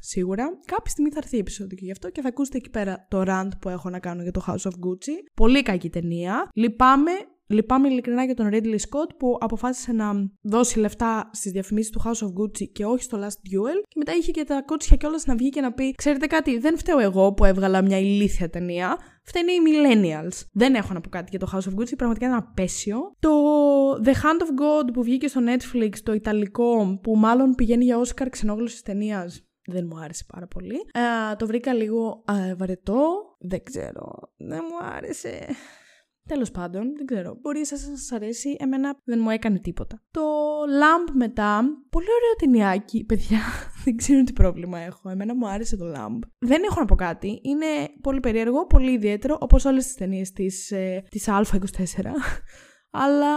Σίγουρα. Κάποια στιγμή θα έρθει επεισόδιο και γι' αυτό και θα ακούσετε εκεί πέρα το rant που έχω να κάνω για το House of Gucci. Πολύ κακή ταινία. Λυπάμαι Λυπάμαι ειλικρινά για τον Ridley Scott που αποφάσισε να δώσει λεφτά στις διαφημίσεις του House of Gucci και όχι στο Last Duel. Και μετά είχε και τα κότσια κιόλας να βγει και να πει: Ξέρετε κάτι, δεν φταίω εγώ που έβγαλα μια ηλίθια ταινία. Φταίνει οι Millennials. Δεν έχω να πω κάτι για το House of Gucci, πραγματικά είναι απέσιο. Το The Hand of God που βγήκε στο Netflix, το Ιταλικό, που μάλλον πηγαίνει για Oscar ξενόγλωση ταινίας. Δεν μου άρεσε πάρα πολύ. Ε, το βρήκα λίγο ε, βαρετό. Δεν ξέρω. Δεν μου άρεσε. Τέλος πάντων, δεν ξέρω. Μπορεί να σας αρέσει. Εμένα δεν μου έκανε τίποτα. Το Lamp μετά. Πολύ ωραίο ταινιάκι, παιδιά. δεν ξέρω τι πρόβλημα έχω. Εμένα μου άρεσε το Lamp. Δεν έχω να πω κάτι. Είναι πολύ περίεργο, πολύ ιδιαίτερο, όπως όλες τις ταινίες της ε, της Α24. Αλλά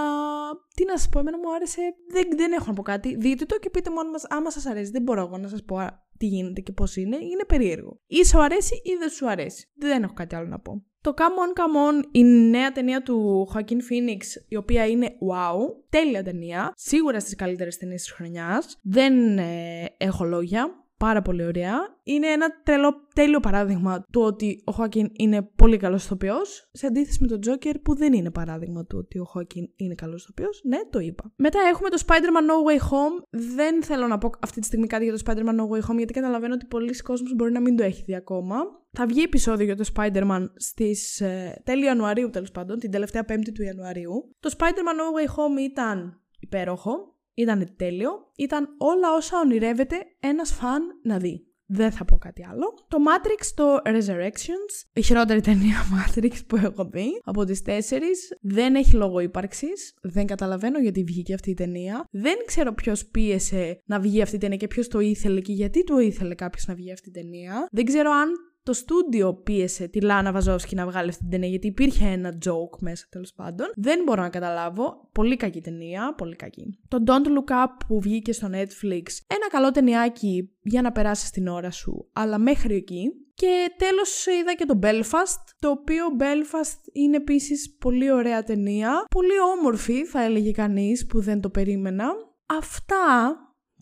τι να σας πω, εμένα μου άρεσε. Δεν, δεν έχω να πω κάτι. Δείτε το και πείτε μόνο μας άμα σας αρέσει. Δεν μπορώ εγώ να σας πω τι γίνεται και πώς είναι. Είναι περίεργο. Ή σου αρέσει ή δεν σου αρέσει. Δεν έχω κάτι άλλο να πω. Το Come On Come On, η νέα ταινία του Joaquin Phoenix, η οποία είναι wow, τέλεια ταινία, σίγουρα στις καλύτερες ταινίες της χρονιάς. Δεν ε, έχω λόγια πάρα πολύ ωραία. Είναι ένα τέλο, τέλειο παράδειγμα του ότι ο Χόακιν είναι πολύ καλός ηθοποιός, σε αντίθεση με τον Τζόκερ που δεν είναι παράδειγμα του ότι ο Χόακιν είναι καλός ηθοποιός. Ναι, το είπα. Μετά έχουμε το Spider-Man No Way Home. Δεν θέλω να πω αυτή τη στιγμή κάτι για το Spider-Man No Way Home, γιατί καταλαβαίνω ότι πολλοί κόσμοι μπορεί να μην το έχει δει ακόμα. Θα βγει επεισόδιο για το Spider-Man στις ε, τέλη Ιανουαρίου, τέλος πάντων, την τελευταία Πέμπτη του Ιανουαρίου. Το Spider-Man No Way Home ήταν υπέροχο. Ήταν τέλειο. Ήταν όλα όσα ονειρεύεται ένας φαν να δει. Δεν θα πω κάτι άλλο. Το Matrix, το Resurrections, η χειρότερη ταινία Matrix που έχω δει από τις τέσσερις, δεν έχει λόγο ύπαρξης. Δεν καταλαβαίνω γιατί βγήκε αυτή η ταινία. Δεν ξέρω ποιος πίεσε να βγει αυτή η ταινία και ποιος το ήθελε και γιατί το ήθελε κάποιος να βγει αυτή η ταινία. Δεν ξέρω αν το στούντιο πίεσε τη Λάνα Βαζόσκη να βγάλει αυτή την ταινία, γιατί υπήρχε ένα joke μέσα τέλος πάντων. Δεν μπορώ να καταλάβω. Πολύ κακή ταινία, πολύ κακή. Το Don't Look Up που βγήκε στο Netflix, ένα καλό ταινιάκι για να περάσεις την ώρα σου, αλλά μέχρι εκεί. Και τέλος είδα και το Belfast, το οποίο Belfast είναι επίσης πολύ ωραία ταινία, πολύ όμορφη θα έλεγε κανείς που δεν το περίμενα. Αυτά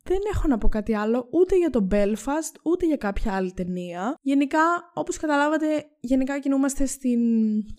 δεν έχω να πω κάτι άλλο ούτε για το Belfast, ούτε για κάποια άλλη ταινία. Γενικά, όπως καταλάβατε, γενικά κινούμαστε στην...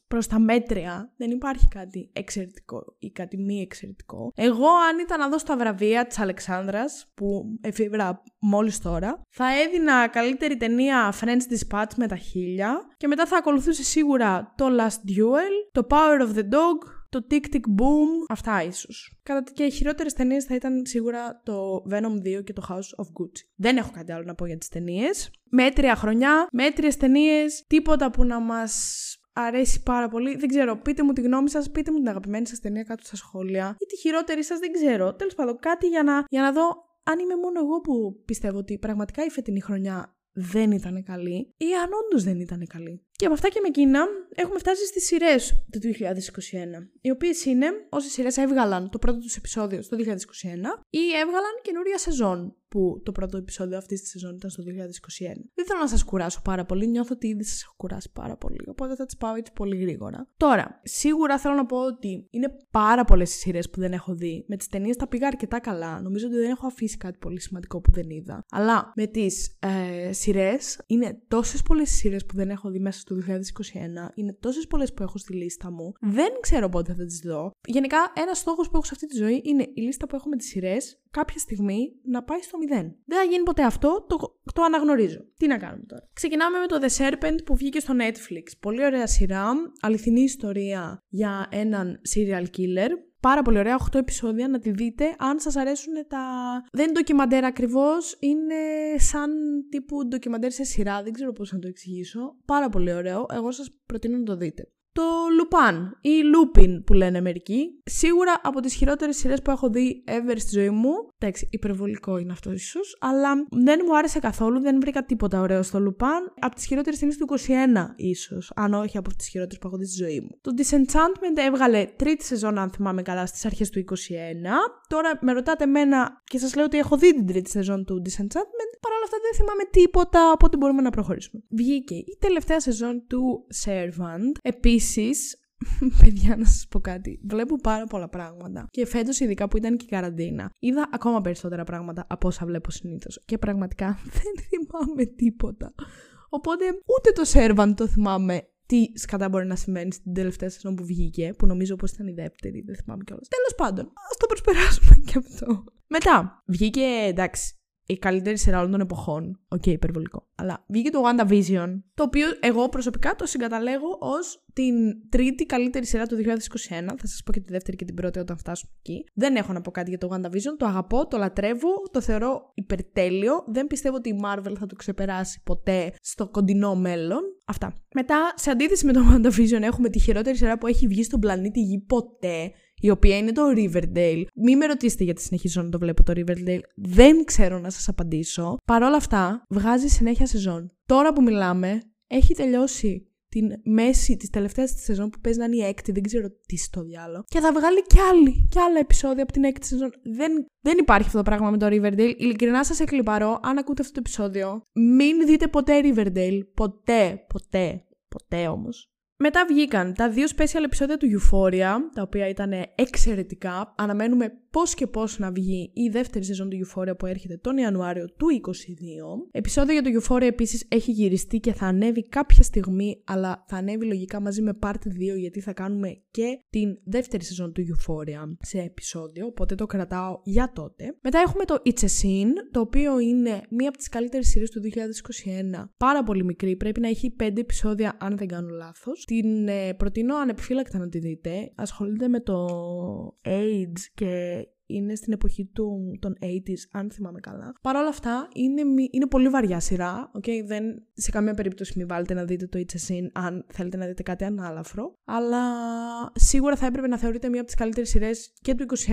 προς τα μέτρια. Δεν υπάρχει κάτι εξαιρετικό ή κάτι μη εξαιρετικό. Εγώ, αν ήταν να δω στα βραβεία της Αλεξάνδρας, που εφήβρα μόλις τώρα, θα έδινα καλύτερη ταινία Friends Dispatch με τα χίλια και μετά θα ακολουθούσε σίγουρα το Last Duel, το Power of the Dog, το Tick Tick Boom, αυτά ίσως. Κατά και οι χειρότερες ταινίες θα ήταν σίγουρα το Venom 2 και το House of Gucci. Δεν έχω κάτι άλλο να πω για τις ταινίες. Μέτρια χρονιά, μέτριε ταινίες, τίποτα που να μας αρέσει πάρα πολύ. Δεν ξέρω, πείτε μου τη γνώμη σας, πείτε μου την αγαπημένη σας ταινία κάτω στα σχόλια. Ή τη χειρότερη σας, δεν ξέρω. Τέλος πάντων, κάτι για να, για να δω αν είμαι μόνο εγώ που πιστεύω ότι πραγματικά η φετινή χρονιά δεν ήταν καλή ή αν όντως δεν ήταν καλή. Και από αυτά και με εκείνα έχουμε φτάσει στις σειρές του 2021, οι οποίες είναι όσες σειρές έβγαλαν το πρώτο τους επεισόδιο στο 2021 ή έβγαλαν καινούρια σεζόν που το πρώτο επεισόδιο αυτής της σεζόν ήταν στο 2021. Δεν θέλω να σας κουράσω πάρα πολύ, νιώθω ότι ήδη σας έχω κουράσει πάρα πολύ, οπότε θα τις πάω έτσι πολύ γρήγορα. Τώρα, σίγουρα θέλω να πω ότι είναι πάρα πολλές οι σειρές που δεν έχω δει. Με τις ταινίες τα πήγα αρκετά καλά. Νομίζω ότι δεν έχω αφήσει κάτι πολύ σημαντικό που δεν είδα. Αλλά με τις ε, σειρές είναι τόσες πολλές σειρές που δεν έχω δει μέσα στο 2021, είναι τόσες πολλές που έχω στη λίστα μου. Δεν ξέρω πότε θα τις δω. Γενικά, ένας στόχος που έχω σε αυτή τη ζωή είναι η λίστα που έχω με τις σειρές κάποια στιγμή να πάει στο μηδέν. Δεν θα γίνει ποτέ αυτό, το, το αναγνωρίζω. Τι να κάνουμε τώρα. Ξεκινάμε με το The Serpent που βγήκε στο Netflix. Πολύ ωραία σειρά, αληθινή ιστορία για έναν serial killer. Πάρα πολύ ωραία, 8 επεισόδια να τη δείτε αν σας αρέσουν τα... Δεν είναι ντοκιμαντέρ ακριβώς, είναι σαν τύπου ντοκιμαντέρ σε σειρά, δεν ξέρω πώς να το εξηγήσω. Πάρα πολύ ωραίο, εγώ σας προτείνω να το δείτε το Λουπάν ή Λούπιν που λένε μερικοί. Σίγουρα από τις χειρότερες σειρές που έχω δει ever στη ζωή μου. Εντάξει, υπερβολικό είναι αυτό ίσως, αλλά δεν μου άρεσε καθόλου, δεν βρήκα τίποτα ωραίο στο Λουπάν. Από τις χειρότερες ταινίες του 21 ίσως, αν όχι από τις χειρότερες που έχω δει στη ζωή μου. Το Disenchantment έβγαλε τρίτη σεζόν, αν θυμάμαι καλά, στις αρχές του 21. Τώρα με ρωτάτε εμένα και σας λέω ότι έχω δει την τρίτη σεζόν του Disenchantment. Παρ' όλα αυτά δεν θυμάμαι τίποτα, οπότε μπορούμε να προχωρήσουμε. Βγήκε η τελευταία σεζόν του Servant. Επίσης, Επίσης, παιδιά, να σας πω κάτι. Βλέπω πάρα πολλά πράγματα. Και φέτος, ειδικά που ήταν και η καραντίνα, είδα ακόμα περισσότερα πράγματα από όσα βλέπω συνήθως. Και πραγματικά δεν θυμάμαι τίποτα. Οπότε ούτε το Servant το θυμάμαι τι σκατά μπορεί να σημαίνει στην τελευταία σεζόν που βγήκε, που νομίζω πως ήταν η δεύτερη, δεν θυμάμαι κιόλας. Τέλος πάντων, ας το προσπεράσουμε κι αυτό. Μετά, βγήκε εντάξει, η καλύτερη σειρά όλων των εποχών. Ok, okay, υπερβολικό. Αλλά βγήκε το WandaVision, το οποίο εγώ προσωπικά το συγκαταλέγω ως την τρίτη καλύτερη σειρά του 2021. Θα σας πω και τη δεύτερη και την πρώτη όταν φτάσουμε εκεί. Δεν έχω να πω κάτι για το WandaVision. Το αγαπώ, το λατρεύω, το θεωρώ υπερτέλειο. Δεν πιστεύω ότι η Marvel θα το ξεπεράσει ποτέ στο κοντινό μέλλον. Αυτά. Μετά, σε αντίθεση με το WandaVision, έχουμε τη χειρότερη σειρά που έχει βγει στον πλανήτη Γη ποτέ η οποία είναι το Riverdale. Μην με ρωτήσετε γιατί συνεχίζω να το βλέπω το Riverdale. Δεν ξέρω να σας απαντήσω. Παρ' όλα αυτά, βγάζει συνέχεια σεζόν. Τώρα που μιλάμε, έχει τελειώσει την μέση της τελευταίας της σεζόν που παίζει να είναι η έκτη, δεν ξέρω τι στο διάλογο. Και θα βγάλει κι άλλη, κι άλλα επεισόδια από την έκτη σεζόν. Δεν, δεν υπάρχει αυτό το πράγμα με το Riverdale. Ειλικρινά σας εκλυπαρώ, αν ακούτε αυτό το επεισόδιο, μην δείτε ποτέ Riverdale. Ποτέ, ποτέ, ποτέ όμως. Μετά βγήκαν τα δύο special επεισόδια του Euphoria, τα οποία ήταν εξαιρετικά. Αναμένουμε πώς και πώς να βγει η δεύτερη σεζόν του Euphoria που έρχεται τον Ιανουάριο του 2022. Επισόδιο για το Euphoria επίσης έχει γυριστεί και θα ανέβει κάποια στιγμή, αλλά θα ανέβει λογικά μαζί με Part 2 γιατί θα κάνουμε και την δεύτερη σεζόν του Euphoria σε επεισόδιο, οπότε το κρατάω για τότε. Μετά έχουμε το It's a Scene, το οποίο είναι μία από τις καλύτερες σειρές του 2021, πάρα πολύ μικρή, πρέπει να έχει 5 επεισόδια αν δεν κάνω λάθος. Την ε, προτείνω ανεπιφύλακτα να τη δείτε. Ασχολείται με το AIDS και είναι στην εποχή του, των 80s, αν θυμάμαι καλά. Παρ' όλα αυτά, είναι, είναι πολύ βαριά σειρά. Okay? Δεν, σε καμία περίπτωση μην βάλετε να δείτε το It's a Sin αν θέλετε να δείτε κάτι ανάλαφρο. Αλλά σίγουρα θα έπρεπε να θεωρείτε μία από τις καλύτερες σειρές και του 21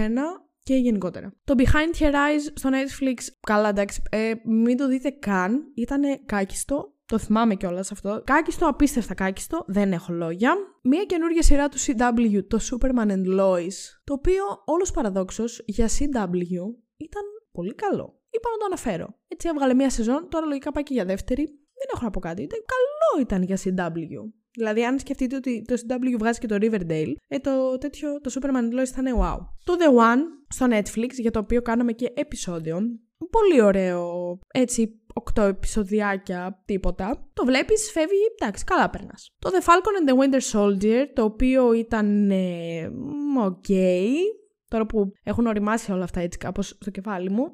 και γενικότερα. Το Behind Her Eyes στο Netflix, καλά εντάξει, ε, μην το δείτε καν, ήταν κάκιστο. Το θυμάμαι κιόλας αυτό. Κάκιστο, απίστευτα κάκιστο, δεν έχω λόγια. Μία καινούργια σειρά του CW, το Superman and Lois, το οποίο όλος παραδόξως για CW ήταν πολύ καλό. Είπα να το αναφέρω. Έτσι έβγαλε μία σεζόν, τώρα λογικά πάει και για δεύτερη. Δεν έχω να πω κάτι. Ήταν καλό ήταν για CW. Δηλαδή, αν σκεφτείτε ότι το CW βγάζει και το Riverdale, ε, το τέτοιο, το Superman Lois θα είναι wow. Το The One στο Netflix, για το οποίο κάναμε και επεισόδιο. Πολύ ωραίο, έτσι, 8 επεισοδιάκια, τίποτα. Το βλέπεις, φεύγει, εντάξει, καλά περνάς. Το The Falcon and the Winter Soldier, το οποίο ήταν, ε, οκ, τώρα που έχουν οριμάσει όλα αυτά έτσι κάπως στο κεφάλι μου,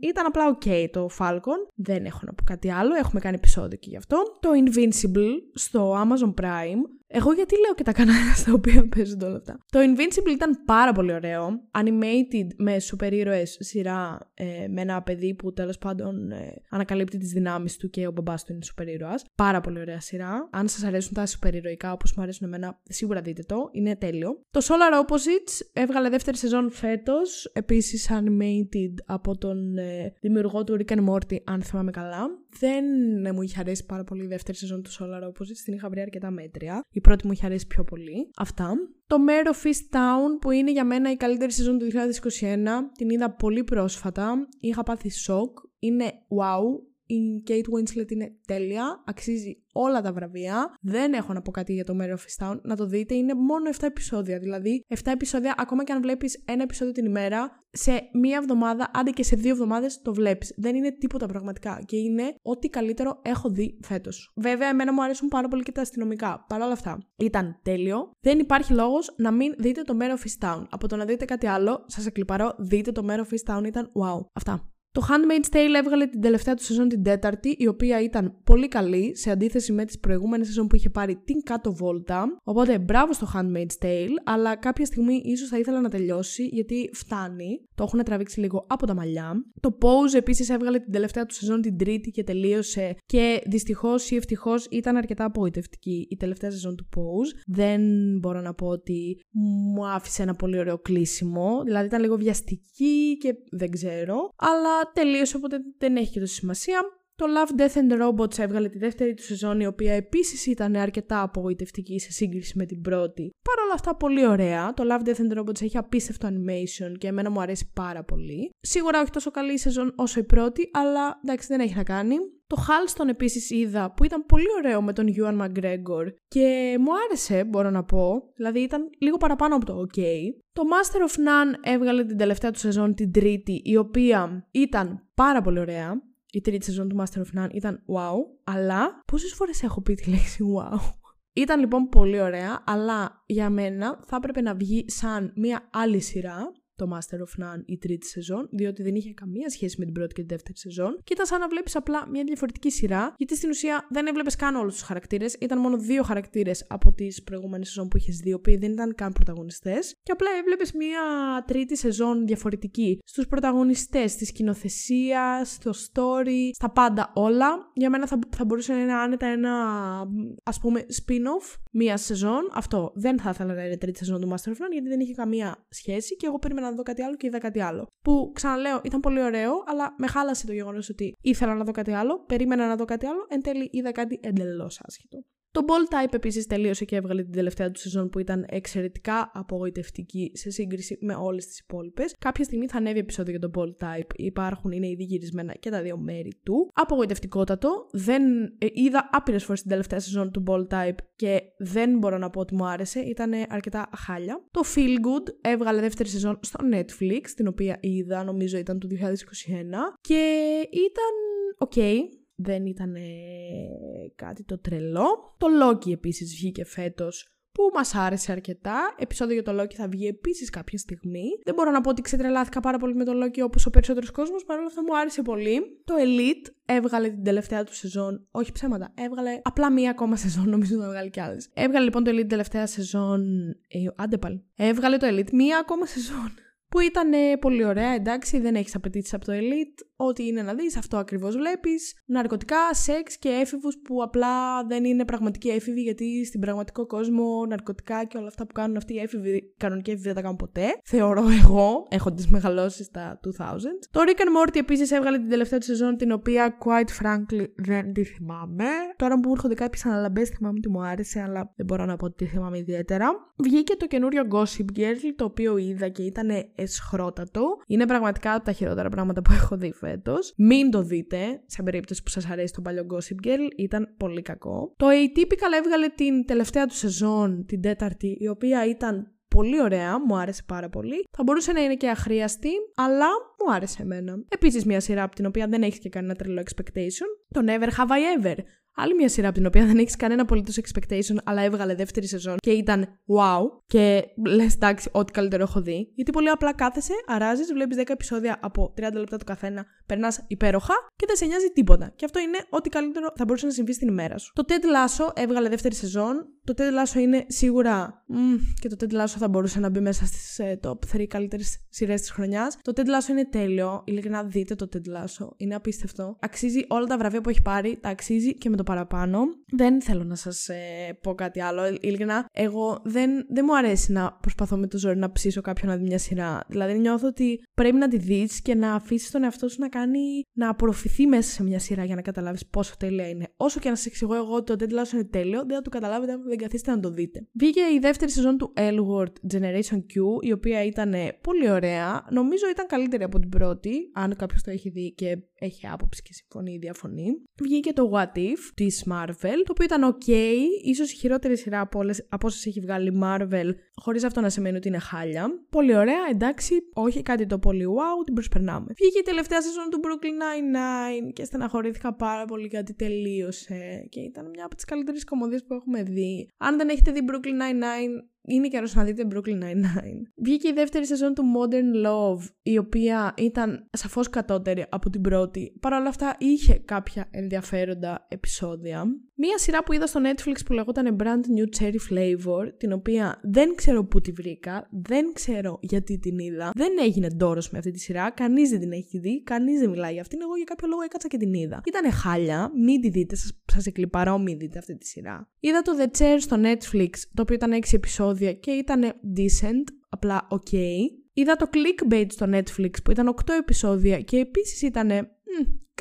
ήταν απλά ok το Falcon, δεν έχω να πω κάτι άλλο, έχουμε κάνει επεισόδιο και γι' αυτό. Το Invincible στο Amazon Prime, εγώ γιατί λέω και τα κανάλια στα οποία παίζονται όλα αυτά. Το Invincible ήταν πάρα πολύ ωραίο. Animated με σούπερ ήρωες σειρά ε, με ένα παιδί που τέλος πάντων ε, ανακαλύπτει τις δυνάμεις του και ο μπαμπάς του είναι σούπερ ήρωας. Πάρα πολύ ωραία σειρά. Αν σας αρέσουν τα σούπερ ηρωικά όπως μου αρέσουν εμένα, σίγουρα δείτε το. Είναι τέλειο. Το Solar Opposites έβγαλε δεύτερη σεζόν φέτος. Επίσης animated από τον ε, δημιουργό του Rick and Morty, αν θυμάμαι καλά. Δεν μου είχε αρέσει πάρα πολύ η δεύτερη σεζόν του Solar Opposites. Την είχα βρει αρκετά μέτρια. Η πρώτη μου είχε αρέσει πιο πολύ. Αυτά. Το Mare of Town που είναι για μένα η καλύτερη σεζόν του 2021. Την είδα πολύ πρόσφατα. Είχα πάθει σοκ. Είναι wow. Η Kate Winslet είναι τέλεια, αξίζει όλα τα βραβεία. Δεν έχω να πω κάτι για το Mare of Town. Να το δείτε, είναι μόνο 7 επεισόδια. Δηλαδή, 7 επεισόδια, ακόμα και αν βλέπεις ένα επεισόδιο την ημέρα, σε μία εβδομάδα, άντε και σε δύο εβδομάδες το βλέπεις. Δεν είναι τίποτα πραγματικά. Και είναι ό,τι καλύτερο έχω δει φέτος. Βέβαια, εμένα μου αρέσουν πάρα πολύ και τα αστυνομικά. Παρ' όλα αυτά, ήταν τέλειο. Δεν υπάρχει λόγος να μην δείτε το Mare of Town. Από το να δείτε κάτι άλλο, σας εκλυπαρώ, δείτε το Mare of Town, ήταν wow. Αυτά. Το Handmaid's Tale έβγαλε την τελευταία του σεζόν την τέταρτη, η οποία ήταν πολύ καλή σε αντίθεση με τις προηγούμενες σεζόν που είχε πάρει την κάτω βόλτα. Οπότε μπράβο στο Handmaid's Tale, αλλά κάποια στιγμή ίσως θα ήθελα να τελειώσει γιατί φτάνει. Το έχουν τραβήξει λίγο από τα μαλλιά. Το Pose επίσης έβγαλε την τελευταία του σεζόν την τρίτη και τελείωσε και δυστυχώς ή ευτυχώς ήταν αρκετά απογοητευτική η τελευταία σεζόν του Pose. Δεν μπορώ να πω ότι μου άφησε ένα πολύ ωραίο κλείσιμο, δηλαδή ήταν λίγο βιαστική και δεν ξέρω, αλλά τελείωσε οπότε δεν έχει και τόση σημασία. Το Love, Death and Robots έβγαλε τη δεύτερη του σεζόν, η οποία επίσης ήταν αρκετά απογοητευτική σε σύγκριση με την πρώτη. Παρ' όλα αυτά, πολύ ωραία. Το Love, Death and Robots έχει απίστευτο animation και εμένα μου αρέσει πάρα πολύ. Σίγουρα όχι τόσο καλή η σεζόν όσο η πρώτη, αλλά εντάξει, δεν έχει να κάνει. Το Halston επίσης είδα που ήταν πολύ ωραίο με τον Ewan McGregor και μου άρεσε, μπορώ να πω. Δηλαδή ήταν λίγο παραπάνω από το OK. Το Master of None έβγαλε την τελευταία του σεζόν την τρίτη, η οποία ήταν πάρα πολύ ωραία η τρίτη σεζόν του Master of None ήταν wow, αλλά πόσες φορές έχω πει τη λέξη wow; Ήταν λοιπόν πολύ ωραία, αλλά για μένα θα έπρεπε να βγει σαν μια άλλη σειρά το Master of None η τρίτη σεζόν, διότι δεν είχε καμία σχέση με την πρώτη και την δεύτερη σεζόν. Και ήταν σαν να βλέπεις απλά μια διαφορετική σειρά, γιατί στην ουσία δεν έβλεπες καν όλους τους χαρακτήρες. Ήταν μόνο δύο χαρακτήρες από τις προηγούμενες σεζόν που είχες δει, οι οποίοι δεν ήταν καν πρωταγωνιστές. Και απλά έβλεπες μια τρίτη σεζόν διαφορετική στους πρωταγωνιστές, στη σκηνοθεσία, στο story, στα πάντα όλα. Για μένα θα, θα μπορούσε να είναι άνετα ένα ας πούμε spin-off μία σεζόν. Αυτό δεν θα ήθελα να είναι τρίτη σεζόν του Master of None, γιατί δεν είχε καμία σχέση και εγώ περίμενα να δω κάτι άλλο και είδα κάτι άλλο. Που ξαναλέω ήταν πολύ ωραίο, αλλά με χάλασε το γεγονός ότι ήθελα να δω κάτι άλλο, περίμενα να δω κάτι άλλο, εν τέλει είδα κάτι εντελώς άσχετο. Το Ball Type επίσης τελείωσε και έβγαλε την τελευταία του σεζόν που ήταν εξαιρετικά απογοητευτική σε σύγκριση με όλες τις υπόλοιπες. Κάποια στιγμή θα ανέβει επεισόδιο για το Ball Type. Υπάρχουν, είναι ήδη γυρισμένα και τα δύο μέρη του. Απογοητευτικότατο. Δεν ε, είδα άπειρες φορές την τελευταία σεζόν του Ball Type και δεν μπορώ να πω ότι μου άρεσε. Ήταν αρκετά χάλια. Το Feel Good έβγαλε δεύτερη σεζόν στο Netflix, την οποία είδα, νομίζω ήταν του 2021. Και ήταν ok, δεν ήταν κάτι το τρελό. Το Loki επίσης βγήκε φέτος που μας άρεσε αρκετά. Επισόδιο για το Loki θα βγει επίσης κάποια στιγμή. Δεν μπορώ να πω ότι ξετρελάθηκα πάρα πολύ με το Loki όπως ο περισσότερος κόσμος, παρόλο αυτό μου άρεσε πολύ. Το Elite έβγαλε την τελευταία του σεζόν. Όχι ψέματα, έβγαλε απλά μία ακόμα σεζόν, νομίζω θα βγάλει κι άλλες. Έβγαλε λοιπόν το Elite την τελευταία σεζόν. Ε, άντε πάλι. Έβγαλε το Elite μία ακόμα σεζόν. Που ήταν πολύ ωραία, εντάξει, δεν έχεις απαιτήσεις από το Elite ό,τι είναι να δεις, αυτό ακριβώς βλέπεις. Ναρκωτικά, σεξ και έφηβους που απλά δεν είναι πραγματικοί έφηβοι γιατί στην πραγματικό κόσμο ναρκωτικά και όλα αυτά που κάνουν αυτοί οι έφηβοι, κανονικοί έφηβοι δεν τα κάνουν ποτέ. Θεωρώ εγώ, έχοντα μεγαλώσεις στα 2000. Το Rick and Morty επίσης έβγαλε την τελευταία του σεζόν την οποία quite frankly δεν τη θυμάμαι. Τώρα που μου έρχονται κάποιες αναλαμπές θυμάμαι ότι μου άρεσε αλλά δεν μπορώ να πω ότι τη θυμάμαι ιδιαίτερα. Βγήκε το καινούριο Gossip Girl το οποίο είδα και ήταν εσχρότατο. Είναι πραγματικά από τα χειρότερα πράγματα που έχω δει φέτος. Μην το δείτε, σε περίπτωση που σας αρέσει το παλιό Gossip Girl, ήταν πολύ κακό. Το Atypical έβγαλε την τελευταία του σεζόν, την τέταρτη, η οποία ήταν πολύ ωραία, μου άρεσε πάρα πολύ. Θα μπορούσε να είναι και αχρίαστη, αλλά μου άρεσε εμένα. Επίσης, μια σειρά από την οποία δεν έχει και κανένα τρελό expectation, το Never Have I Ever. Άλλη μια σειρά από την οποία δεν έχεις κανένα απολύτως expectation, αλλά έβγαλε δεύτερη σεζόν και ήταν wow. Και λες, εντάξει, ό,τι καλύτερο έχω δει. Γιατί πολύ απλά κάθεσαι, αράζεις, βλέπεις 10 επεισόδια από 30 λεπτά το καθένα, περνάς υπέροχα και δεν σε νοιάζει τίποτα. Και αυτό είναι ό,τι καλύτερο θα μπορούσε να συμβεί στην ημέρα σου. Το Ted Lasso έβγαλε δεύτερη σεζόν. Το Ted Lasso είναι σίγουρα. Μ, και το Ted Lasso θα μπορούσε να μπει μέσα στις ε, top 3 καλύτερες σειρές της χρονιάς. Το Ted Lasso είναι τέλειο. Ειλικρινά δείτε το Ted Lasso. Είναι απίστευτο. Αξίζει όλα τα βραβεία που έχει πάρει. Τα αξίζει και με το παραπάνω. Δεν θέλω να σας ε, πω κάτι άλλο. Ειλικρινά, εγώ δεν, δεν μου αρέσει να προσπαθώ με το ζόρι να ψήσω κάποιον να δει μια σειρά. Δηλαδή, νιώθω ότι πρέπει να τη δεις και να αφήσεις τον εαυτό σου να κάνει να απορροφηθεί μέσα σε μια σειρά για να καταλάβεις πόσο τέλεια είναι. Όσο και να σας εξηγώ εγώ ότι το Ted Lasso είναι τέλειο, δεν θα το καταλάβετε αν δεν καθίσετε να το δείτε. Βγήκε η δεύτερη σεζόν του Elward Generation Q, η οποία ήταν πολύ ωραία. Νομίζω ήταν καλύτερη από την πρώτη, αν κάποιος το έχει δει και έχει άποψη και συμφωνεί ή διαφωνεί. Βγήκε το What If της Marvel, το οποίο ήταν ok, ίσως η χειρότερη σειρά από, όλες, από όσες έχει βγάλει Marvel, χωρίς αυτό να σημαίνει ότι είναι χάλια. Πολύ ωραία, εντάξει, όχι κάτι το πολύ wow, την προσπερνάμε. Βγήκε η τελευταία σεζόν του Brooklyn Nine-Nine και στεναχωρήθηκα πάρα πολύ γιατί τελείωσε και ήταν μια από τις καλύτερες κομμωδίες που έχουμε δει. Αν δεν έχετε δει Brooklyn Nine-Nine, είναι καιρός να δείτε Brooklyn Nine-Nine. Βγήκε η δεύτερη σεζόν του Modern Love, η οποία ήταν σαφώς κατώτερη από την πρώτη. Παρ' όλα αυτά είχε κάποια ενδιαφέροντα επεισόδια. Μία σειρά που είδα στο Netflix που λεγόταν Brand New Cherry Flavor, την οποία δεν ξέρω πού τη βρήκα, δεν ξέρω γιατί την είδα, δεν έγινε ντόρος με αυτή τη σειρά, κανείς δεν την έχει δει, κανείς δεν μιλάει για αυτήν. Εγώ για κάποιο λόγο έκατσα και την είδα. Ήτανε χάλια, μην τη δείτε, σας εκλυπαρώ, μην δείτε αυτή τη σειρά. Είδα το The Chair στο Netflix, το οποίο ήταν 6 επεισόδια και ήταν decent, απλά ok. Είδα το Clickbait στο Netflix που ήταν 8 επεισόδια και επίσης ήταν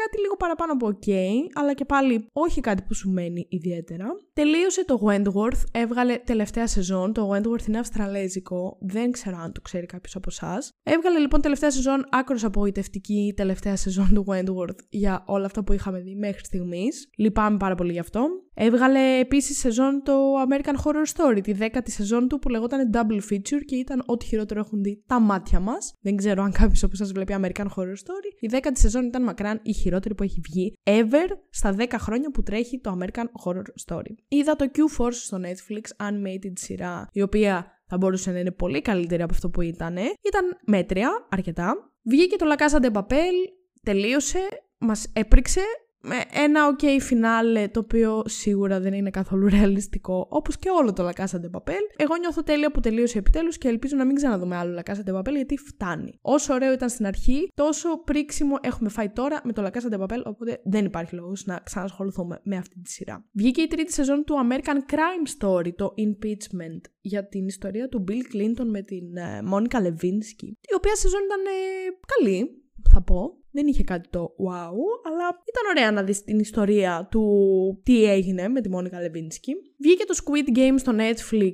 κάτι λίγο παραπάνω από ok, αλλά και πάλι όχι κάτι που σου μένει ιδιαίτερα. Τελείωσε το Wentworth, έβγαλε τελευταία σεζόν. Το Wentworth είναι αυστραλέζικο, δεν ξέρω αν το ξέρει κάποιος από εσάς. Έβγαλε λοιπόν τελευταία σεζόν, άκρος απογοητευτική τελευταία σεζόν του Wentworth για όλα αυτά που είχαμε δει μέχρι στιγμής. Λυπάμαι πάρα πολύ γι' αυτό. Έβγαλε επίσης σεζόν το American Horror Story, τη δέκατη σεζόν του που λεγόταν Double Feature και ήταν ό,τι χειρότερο έχουν δει τα μάτια μας. Δεν ξέρω αν κάποιος από εσάς βλέπει American Horror Story. Η δέκατη σεζόν ήταν μακράν η χειρότερη που έχει βγει ever στα 10 χρόνια που τρέχει το American Horror Story. Είδα το Q-Force στο Netflix, animated σειρά, η οποία θα μπορούσε να είναι πολύ καλύτερη από αυτό που ήταν. Ήταν μέτρια, αρκετά. Βγήκε το La Casa de Papel, τελείωσε, μας έπριξε, με ένα ok φινάλε το οποίο σίγουρα δεν είναι καθόλου ρεαλιστικό όπως και όλο το La Casa de Papel. Εγώ νιώθω τέλεια που τελείωσε επιτέλους και ελπίζω να μην ξαναδούμε άλλο La Casa de Papel γιατί φτάνει. Όσο ωραίο ήταν στην αρχή, τόσο πρίξιμο έχουμε φάει τώρα με το La Casa de Papel οπότε δεν υπάρχει λόγος να ξανασχοληθούμε με αυτή τη σειρά. Βγήκε η τρίτη σεζόν του American Crime Story, το Impeachment, για την ιστορία του Bill Clinton με την Μόνικα uh, Lewinsky, η οποία σεζόν ήταν uh, καλή, θα πω. Δεν είχε κάτι το wow, αλλά ήταν ωραία να δεις την ιστορία του τι έγινε με τη Μόνικα Λεβίνσκι. Βγήκε το Squid Game στο Netflix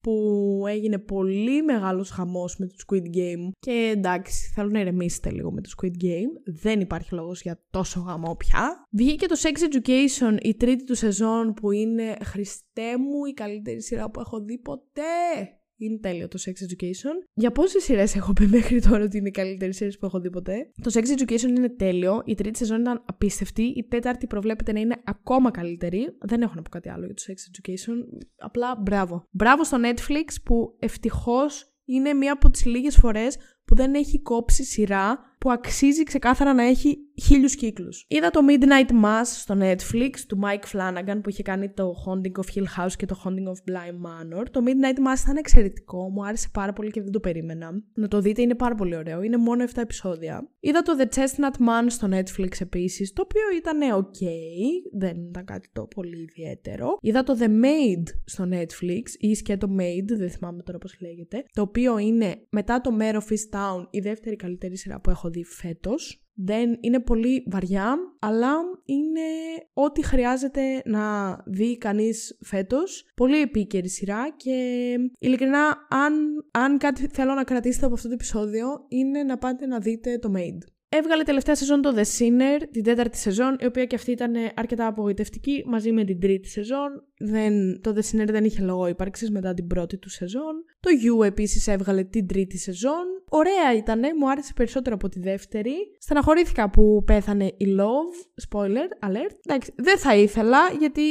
που έγινε πολύ μεγάλος χαμός με το Squid Game. Και εντάξει θέλω να ηρεμήσετε λίγο με το Squid Game. Δεν υπάρχει λόγος για τόσο γαμό πια. Βγήκε το Sex Education η τρίτη του σεζόν που είναι χριστέ μου η καλύτερη σειρά που έχω δει ποτέ είναι τέλειο το Sex Education. Για πόσες σειρές έχω πει μέχρι τώρα ότι είναι η καλύτερη σειρά που έχω δει ποτέ; Το Sex Education είναι τέλειο. Η τρίτη σεζόν ήταν απίστευτη. Η τέταρτη προβλέπεται να είναι ακόμα καλύτερη. Δεν έχω να πω κάτι άλλο για το Sex Education. Απλά μπράβο. Μπράβο στο Netflix που ευτυχώς είναι μία από τις λίγες φορές που δεν έχει κόψει σειρά που αξίζει ξεκάθαρα να έχει χίλιους κύκλους. Είδα το Midnight Mass στο Netflix του Mike Flanagan που είχε κάνει το Haunting of Hill House και το Haunting of Bly Manor. Το Midnight Mass ήταν εξαιρετικό, μου άρεσε πάρα πολύ και δεν το περίμενα. Να το δείτε, είναι πάρα πολύ ωραίο. Είναι μόνο 7 επεισόδια. Είδα το The Chestnut Man στο Netflix επίσης, το οποίο ήταν ok, δεν ήταν κάτι το πολύ ιδιαίτερο. Είδα το The Maid στο Netflix ή σκέτο Maid, δεν θυμάμαι τώρα πώς λέγεται, το οποίο είναι μετά το Mare of Town η δεύτερη καλύτερη σειρά που έχω δει φέτος. Δεν είναι πολύ βαριά, αλλά είναι ό,τι χρειάζεται να δει κανείς φέτος. Πολύ επίκαιρη σειρά και ειλικρινά αν, αν κάτι θέλω να κρατήσετε από αυτό το επεισόδιο είναι να πάτε να δείτε το Made. Έβγαλε τελευταία σεζόν το The Sinner, την τέταρτη σεζόν, η οποία και αυτή ήταν αρκετά απογοητευτική, μαζί με την τρίτη σεζόν. Δεν, το The Sinner δεν είχε λόγο ύπαρξης μετά την πρώτη του σεζόν. Το You επίσης έβγαλε την τρίτη σεζόν. Ωραία ήταν, μου άρεσε περισσότερο από τη δεύτερη. Στεναχωρήθηκα που πέθανε η Love. Spoiler alert. Εντάξει, δεν θα ήθελα, γιατί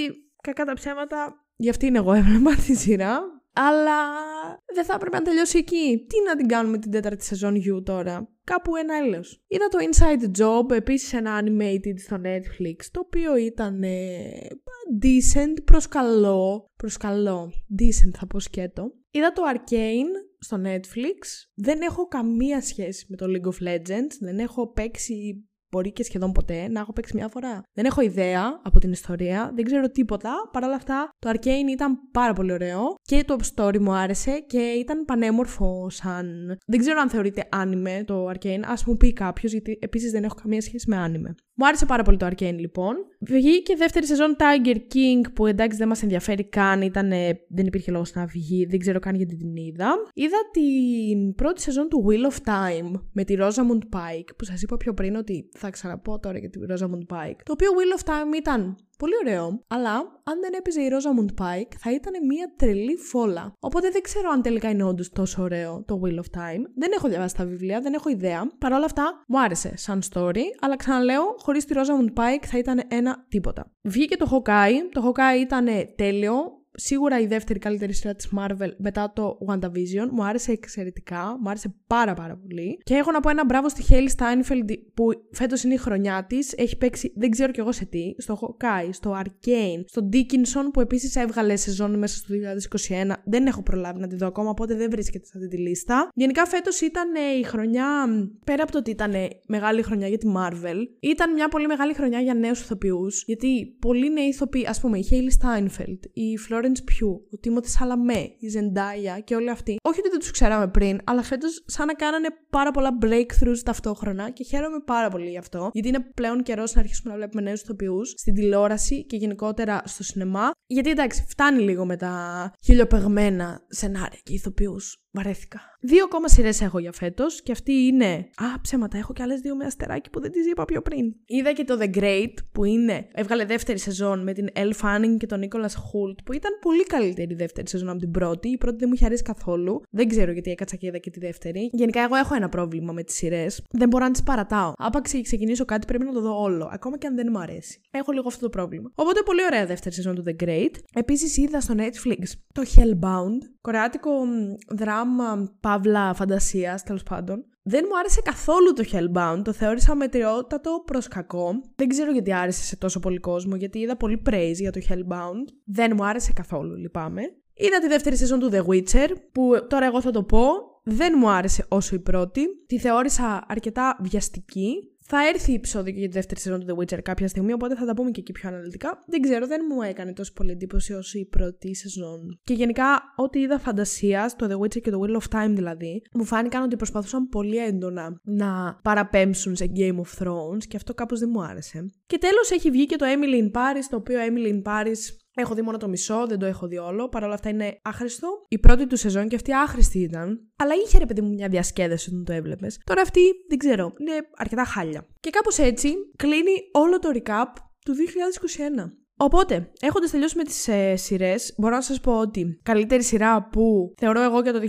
κακά τα ψέματα. Γι' αυτή είναι εγώ έβλεπα τη σειρά. Αλλά δεν θα έπρεπε να τελειώσει εκεί. Τι να την κάνουμε την τέταρτη σεζόν You τώρα; Κάπου ένα έλεος. Είδα το Inside Job, επίσης ένα animated στο Netflix, το οποίο ήταν ε, decent προς καλό. Προς καλό. Decent θα πω σκέτο. Είδα το Arcane στο Netflix. Δεν έχω καμία σχέση με το League of Legends. Δεν έχω παίξει μπορεί και σχεδόν ποτέ να έχω παίξει μια φορά. Δεν έχω ιδέα από την ιστορία, δεν ξέρω τίποτα. Παρ' όλα αυτά, το Arcane ήταν πάρα πολύ ωραίο και το story μου άρεσε και ήταν πανέμορφο σαν. Δεν ξέρω αν θεωρείται άνιμε το Arcane, ας μου πει κάποιος, γιατί επίσης δεν έχω καμία σχέση με άνιμε. Μου άρεσε πάρα πολύ το Arcane λοιπόν. Βγήκε δεύτερη σεζόν Tiger King που εντάξει δεν μας ενδιαφέρει καν, ήταν, δεν υπήρχε λόγος να βγει, δεν ξέρω καν γιατί την είδα. Είδα την πρώτη σεζόν του Wheel of Time με τη Rosamund Pike που σας είπα πιο πριν ότι θα ξαναπώ τώρα για τη Rosamund Pike. Το οποίο Wheel of Time ήταν πολύ ωραίο, αλλά αν δεν έπαιζε η Rosamund Pike θα ήταν μια τρελή φόλα. Οπότε δεν ξέρω αν τελικά είναι όντως τόσο ωραίο το Wheel of Time. Δεν έχω διαβάσει τα βιβλία, δεν έχω ιδέα. Παρ' όλα αυτά μου άρεσε σαν story, αλλά ξαναλέω, χωρίς τη Rosamund Pike θα ήταν ένα τίποτα. Βγήκε το Hawkeye. Το Hawkeye ήταν τέλειο σίγουρα η δεύτερη καλύτερη σειρά της Marvel μετά το WandaVision. Μου άρεσε εξαιρετικά, μου άρεσε πάρα πάρα πολύ. Και έχω να πω ένα μπράβο στη Hailey Steinfeld που φέτος είναι η χρονιά της. Έχει παίξει, δεν ξέρω κι εγώ σε τι, στο Hawkeye, στο Arcane, στο Dickinson που επίσης έβγαλε σεζόν μέσα στο 2021. Δεν έχω προλάβει να τη δω ακόμα, οπότε δεν βρίσκεται σε αυτή τη λίστα. Γενικά φέτος ήταν ε, η χρονιά, πέρα από το ότι ήταν μεγάλη χρονιά για τη Marvel, ήταν μια πολύ μεγάλη χρονιά για νέους ηθοποιούς, γιατί πολλοί νέοι ηθοποιοί, ας πούμε η Hailey Steinfeld, η Florence Florence Pugh, ο Τίμωτη Σαλαμέ, η Zendaya και όλοι αυτοί. Όχι ότι δεν τους ξέραμε πριν, αλλά φέτος σαν να κάνανε πάρα πολλά breakthroughs ταυτόχρονα και χαίρομαι πάρα πολύ γι' αυτό, γιατί είναι πλέον καιρός να αρχίσουμε να βλέπουμε νέους ηθοποιούς στην τηλεόραση και γενικότερα στο σινεμά. Γιατί εντάξει, φτάνει λίγο με τα χιλιοπεγμένα σενάρια και ηθοποιούς. Βαρέθηκα. Δύο ακόμα σειρές έχω για φέτος και αυτή είναι. Α, ψέματα, έχω και άλλες δύο με αστεράκι που δεν τις είπα πιο πριν. Είδα και το The Great που είναι. Έβγαλε δεύτερη σεζόν με την Elle Fanning και τον Nicholas Hoult που ήταν πολύ καλύτερη η δεύτερη σεζόν από την πρώτη. Η πρώτη δεν μου είχε αρέσει καθόλου. Δεν ξέρω γιατί έκατσα και είδα και τη δεύτερη. Γενικά, εγώ έχω ένα πρόβλημα με τις σειρές. Δεν μπορώ να τις παρατάω. Άπαξ ξεκινήσω κάτι πρέπει να το δω όλο. Ακόμα και αν δεν μου αρέσει. Έχω λίγο αυτό το πρόβλημα. Οπότε πολύ ωραία δεύτερη σεζόν του The Great. Επίσης είδα στο Netflix το Hellbound. Κορεάτικο δράμα παύλα φαντασίας, τέλος πάντων. Δεν μου άρεσε καθόλου το Hellbound, το θεώρησα μετριότατο προς κακό. Δεν ξέρω γιατί άρεσε σε τόσο πολύ κόσμο, γιατί είδα πολύ praise για το Hellbound. Δεν μου άρεσε καθόλου, λυπάμαι. Είδα τη δεύτερη σεζόν του The Witcher, που τώρα εγώ θα το πω, δεν μου άρεσε όσο η πρώτη. Τη θεώρησα αρκετά βιαστική. Θα έρθει η επεισόδιο για τη δεύτερη σεζόν του The Witcher κάποια στιγμή, οπότε θα τα πούμε και εκεί πιο αναλυτικά. Δεν ξέρω, δεν μου έκανε τόσο πολύ εντύπωση όσο η πρώτη σεζόν. Και γενικά, ό,τι είδα φαντασία, το The Witcher και το Wheel of Time δηλαδή, μου φάνηκαν ότι προσπαθούσαν πολύ έντονα να παραπέμψουν σε Game of Thrones και αυτό κάπως δεν μου άρεσε. Και τέλος έχει βγει και το Emily in Paris, το οποίο Emily in Paris Έχω δει μόνο το μισό, δεν το έχω δει όλο. Παρ' όλα αυτά είναι άχρηστο. Η πρώτη του σεζόν και αυτή άχρηστη ήταν. Αλλά είχε ρε παιδί μου μια διασκέδαση όταν το έβλεπες. Τώρα αυτή δεν ξέρω. Είναι αρκετά χάλια. Και κάπως έτσι κλείνει όλο το recap του 2021. Οπότε, έχοντας τελειώσει με τις ε, σειρές, μπορώ να σας πω ότι καλύτερη σειρά που θεωρώ εγώ για το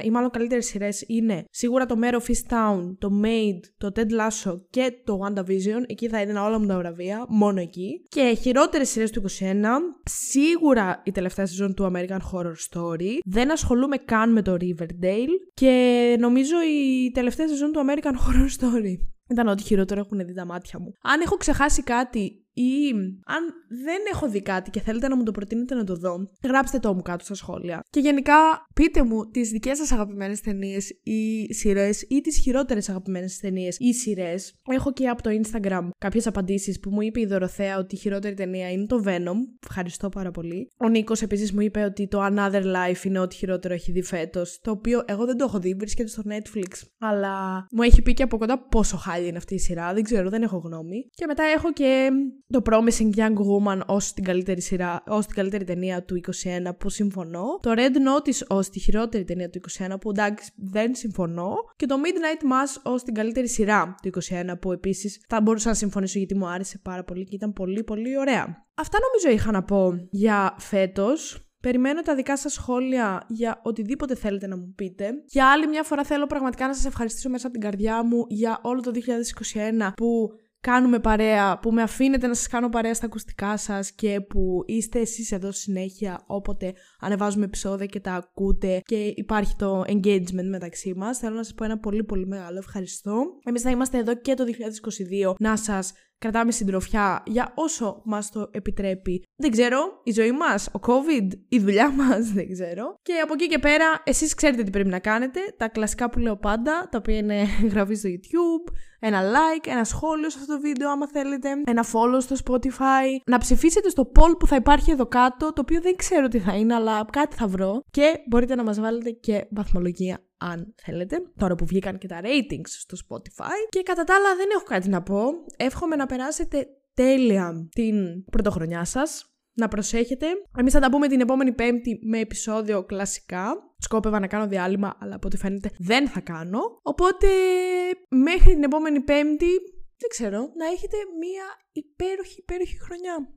2021 ή μάλλον καλύτερες σειρές είναι σίγουρα το Mare of Town, το Made, το Ted Lasso και το WandaVision. Εκεί θα έδινα όλα μου τα βραβεία, μόνο εκεί. Και χειρότερες σειρές του 2021, σίγουρα η τελευταία σεζόν του American Horror Story. Δεν ασχολούμαι καν με το Riverdale. Και νομίζω η τελευταία σεζόν του American Horror Story. Ήταν ό,τι χειρότερο έχουν δει τα μάτια μου. Αν έχω ξεχάσει κάτι ή αν δεν έχω δει κάτι και θέλετε να μου το προτείνετε να το δω, γράψτε το μου κάτω στα σχόλια. Και γενικά πείτε μου τις δικές σας αγαπημένες ταινίες ή σειρές ή τις χειρότερες αγαπημένες ταινίες ή σειρές. Έχω και από το Instagram κάποιες απαντήσεις που μου είπε η Δωροθέα ότι η χειρότερη ταινία είναι το Venom. Ευχαριστώ πάρα πολύ. Ο Νίκος επίσης μου είπε ότι το Another Life είναι ό,τι χειρότερο έχει δει φέτος, το οποίο εγώ δεν το έχω δει, βρίσκεται στο Netflix. Αλλά μου έχει πει και από κοντά πόσο χάλια είναι αυτή η σειρά, δεν ξέρω, δεν έχω γνώμη. Και μετά έχω και το Promising Young Woman ως την καλύτερη, σειρά, ως την καλύτερη ταινία του 21 που συμφωνώ. Το Red Notice ως τη χειρότερη ταινία του 21 που εντάξει δεν συμφωνώ. Και το Midnight Mass ως την καλύτερη σειρά του 21 που επίσης θα μπορούσα να συμφωνήσω γιατί μου άρεσε πάρα πολύ και ήταν πολύ πολύ ωραία. Αυτά νομίζω είχα να πω για φέτος. Περιμένω τα δικά σας σχόλια για οτιδήποτε θέλετε να μου πείτε. Για άλλη μια φορά θέλω πραγματικά να σας ευχαριστήσω μέσα από την καρδιά μου για όλο το 2021 που κάνουμε παρέα, που με αφήνετε να σας κάνω παρέα στα ακουστικά σας και που είστε εσείς εδώ συνέχεια όποτε ανεβάζουμε επεισόδια και τα ακούτε και υπάρχει το engagement μεταξύ μας. Θέλω να σας πω ένα πολύ πολύ μεγάλο ευχαριστώ. Εμείς θα είμαστε εδώ και το 2022 να σας κρατάμε συντροφιά για όσο μας το επιτρέπει. Δεν ξέρω, η ζωή μας, ο COVID, η δουλειά μας, δεν ξέρω. Και από εκεί και πέρα, εσείς ξέρετε τι πρέπει να κάνετε. Τα κλασικά που λέω πάντα, τα οποία είναι γραφή στο YouTube, ένα like, ένα σχόλιο σε αυτό το βίντεο άμα θέλετε, ένα follow στο Spotify, να ψηφίσετε στο poll που θα υπάρχει εδώ κάτω, το οποίο δεν ξέρω τι θα είναι, αλλά κάτι θα βρω και μπορείτε να μας βάλετε και βαθμολογία αν θέλετε, τώρα που βγήκαν και τα ratings στο Spotify. Και κατά τα άλλα δεν έχω κάτι να πω. Εύχομαι να περάσετε τέλεια την πρωτοχρονιά σας. Να προσέχετε. Εμείς θα τα πούμε την επόμενη Πέμπτη με επεισόδιο κλασικά. Σκόπευα να κάνω διάλειμμα, αλλά από ό,τι φαίνεται δεν θα κάνω. Οπότε μέχρι την επόμενη Πέμπτη, δεν ξέρω, να έχετε μία υπέροχη, υπέροχη χρονιά.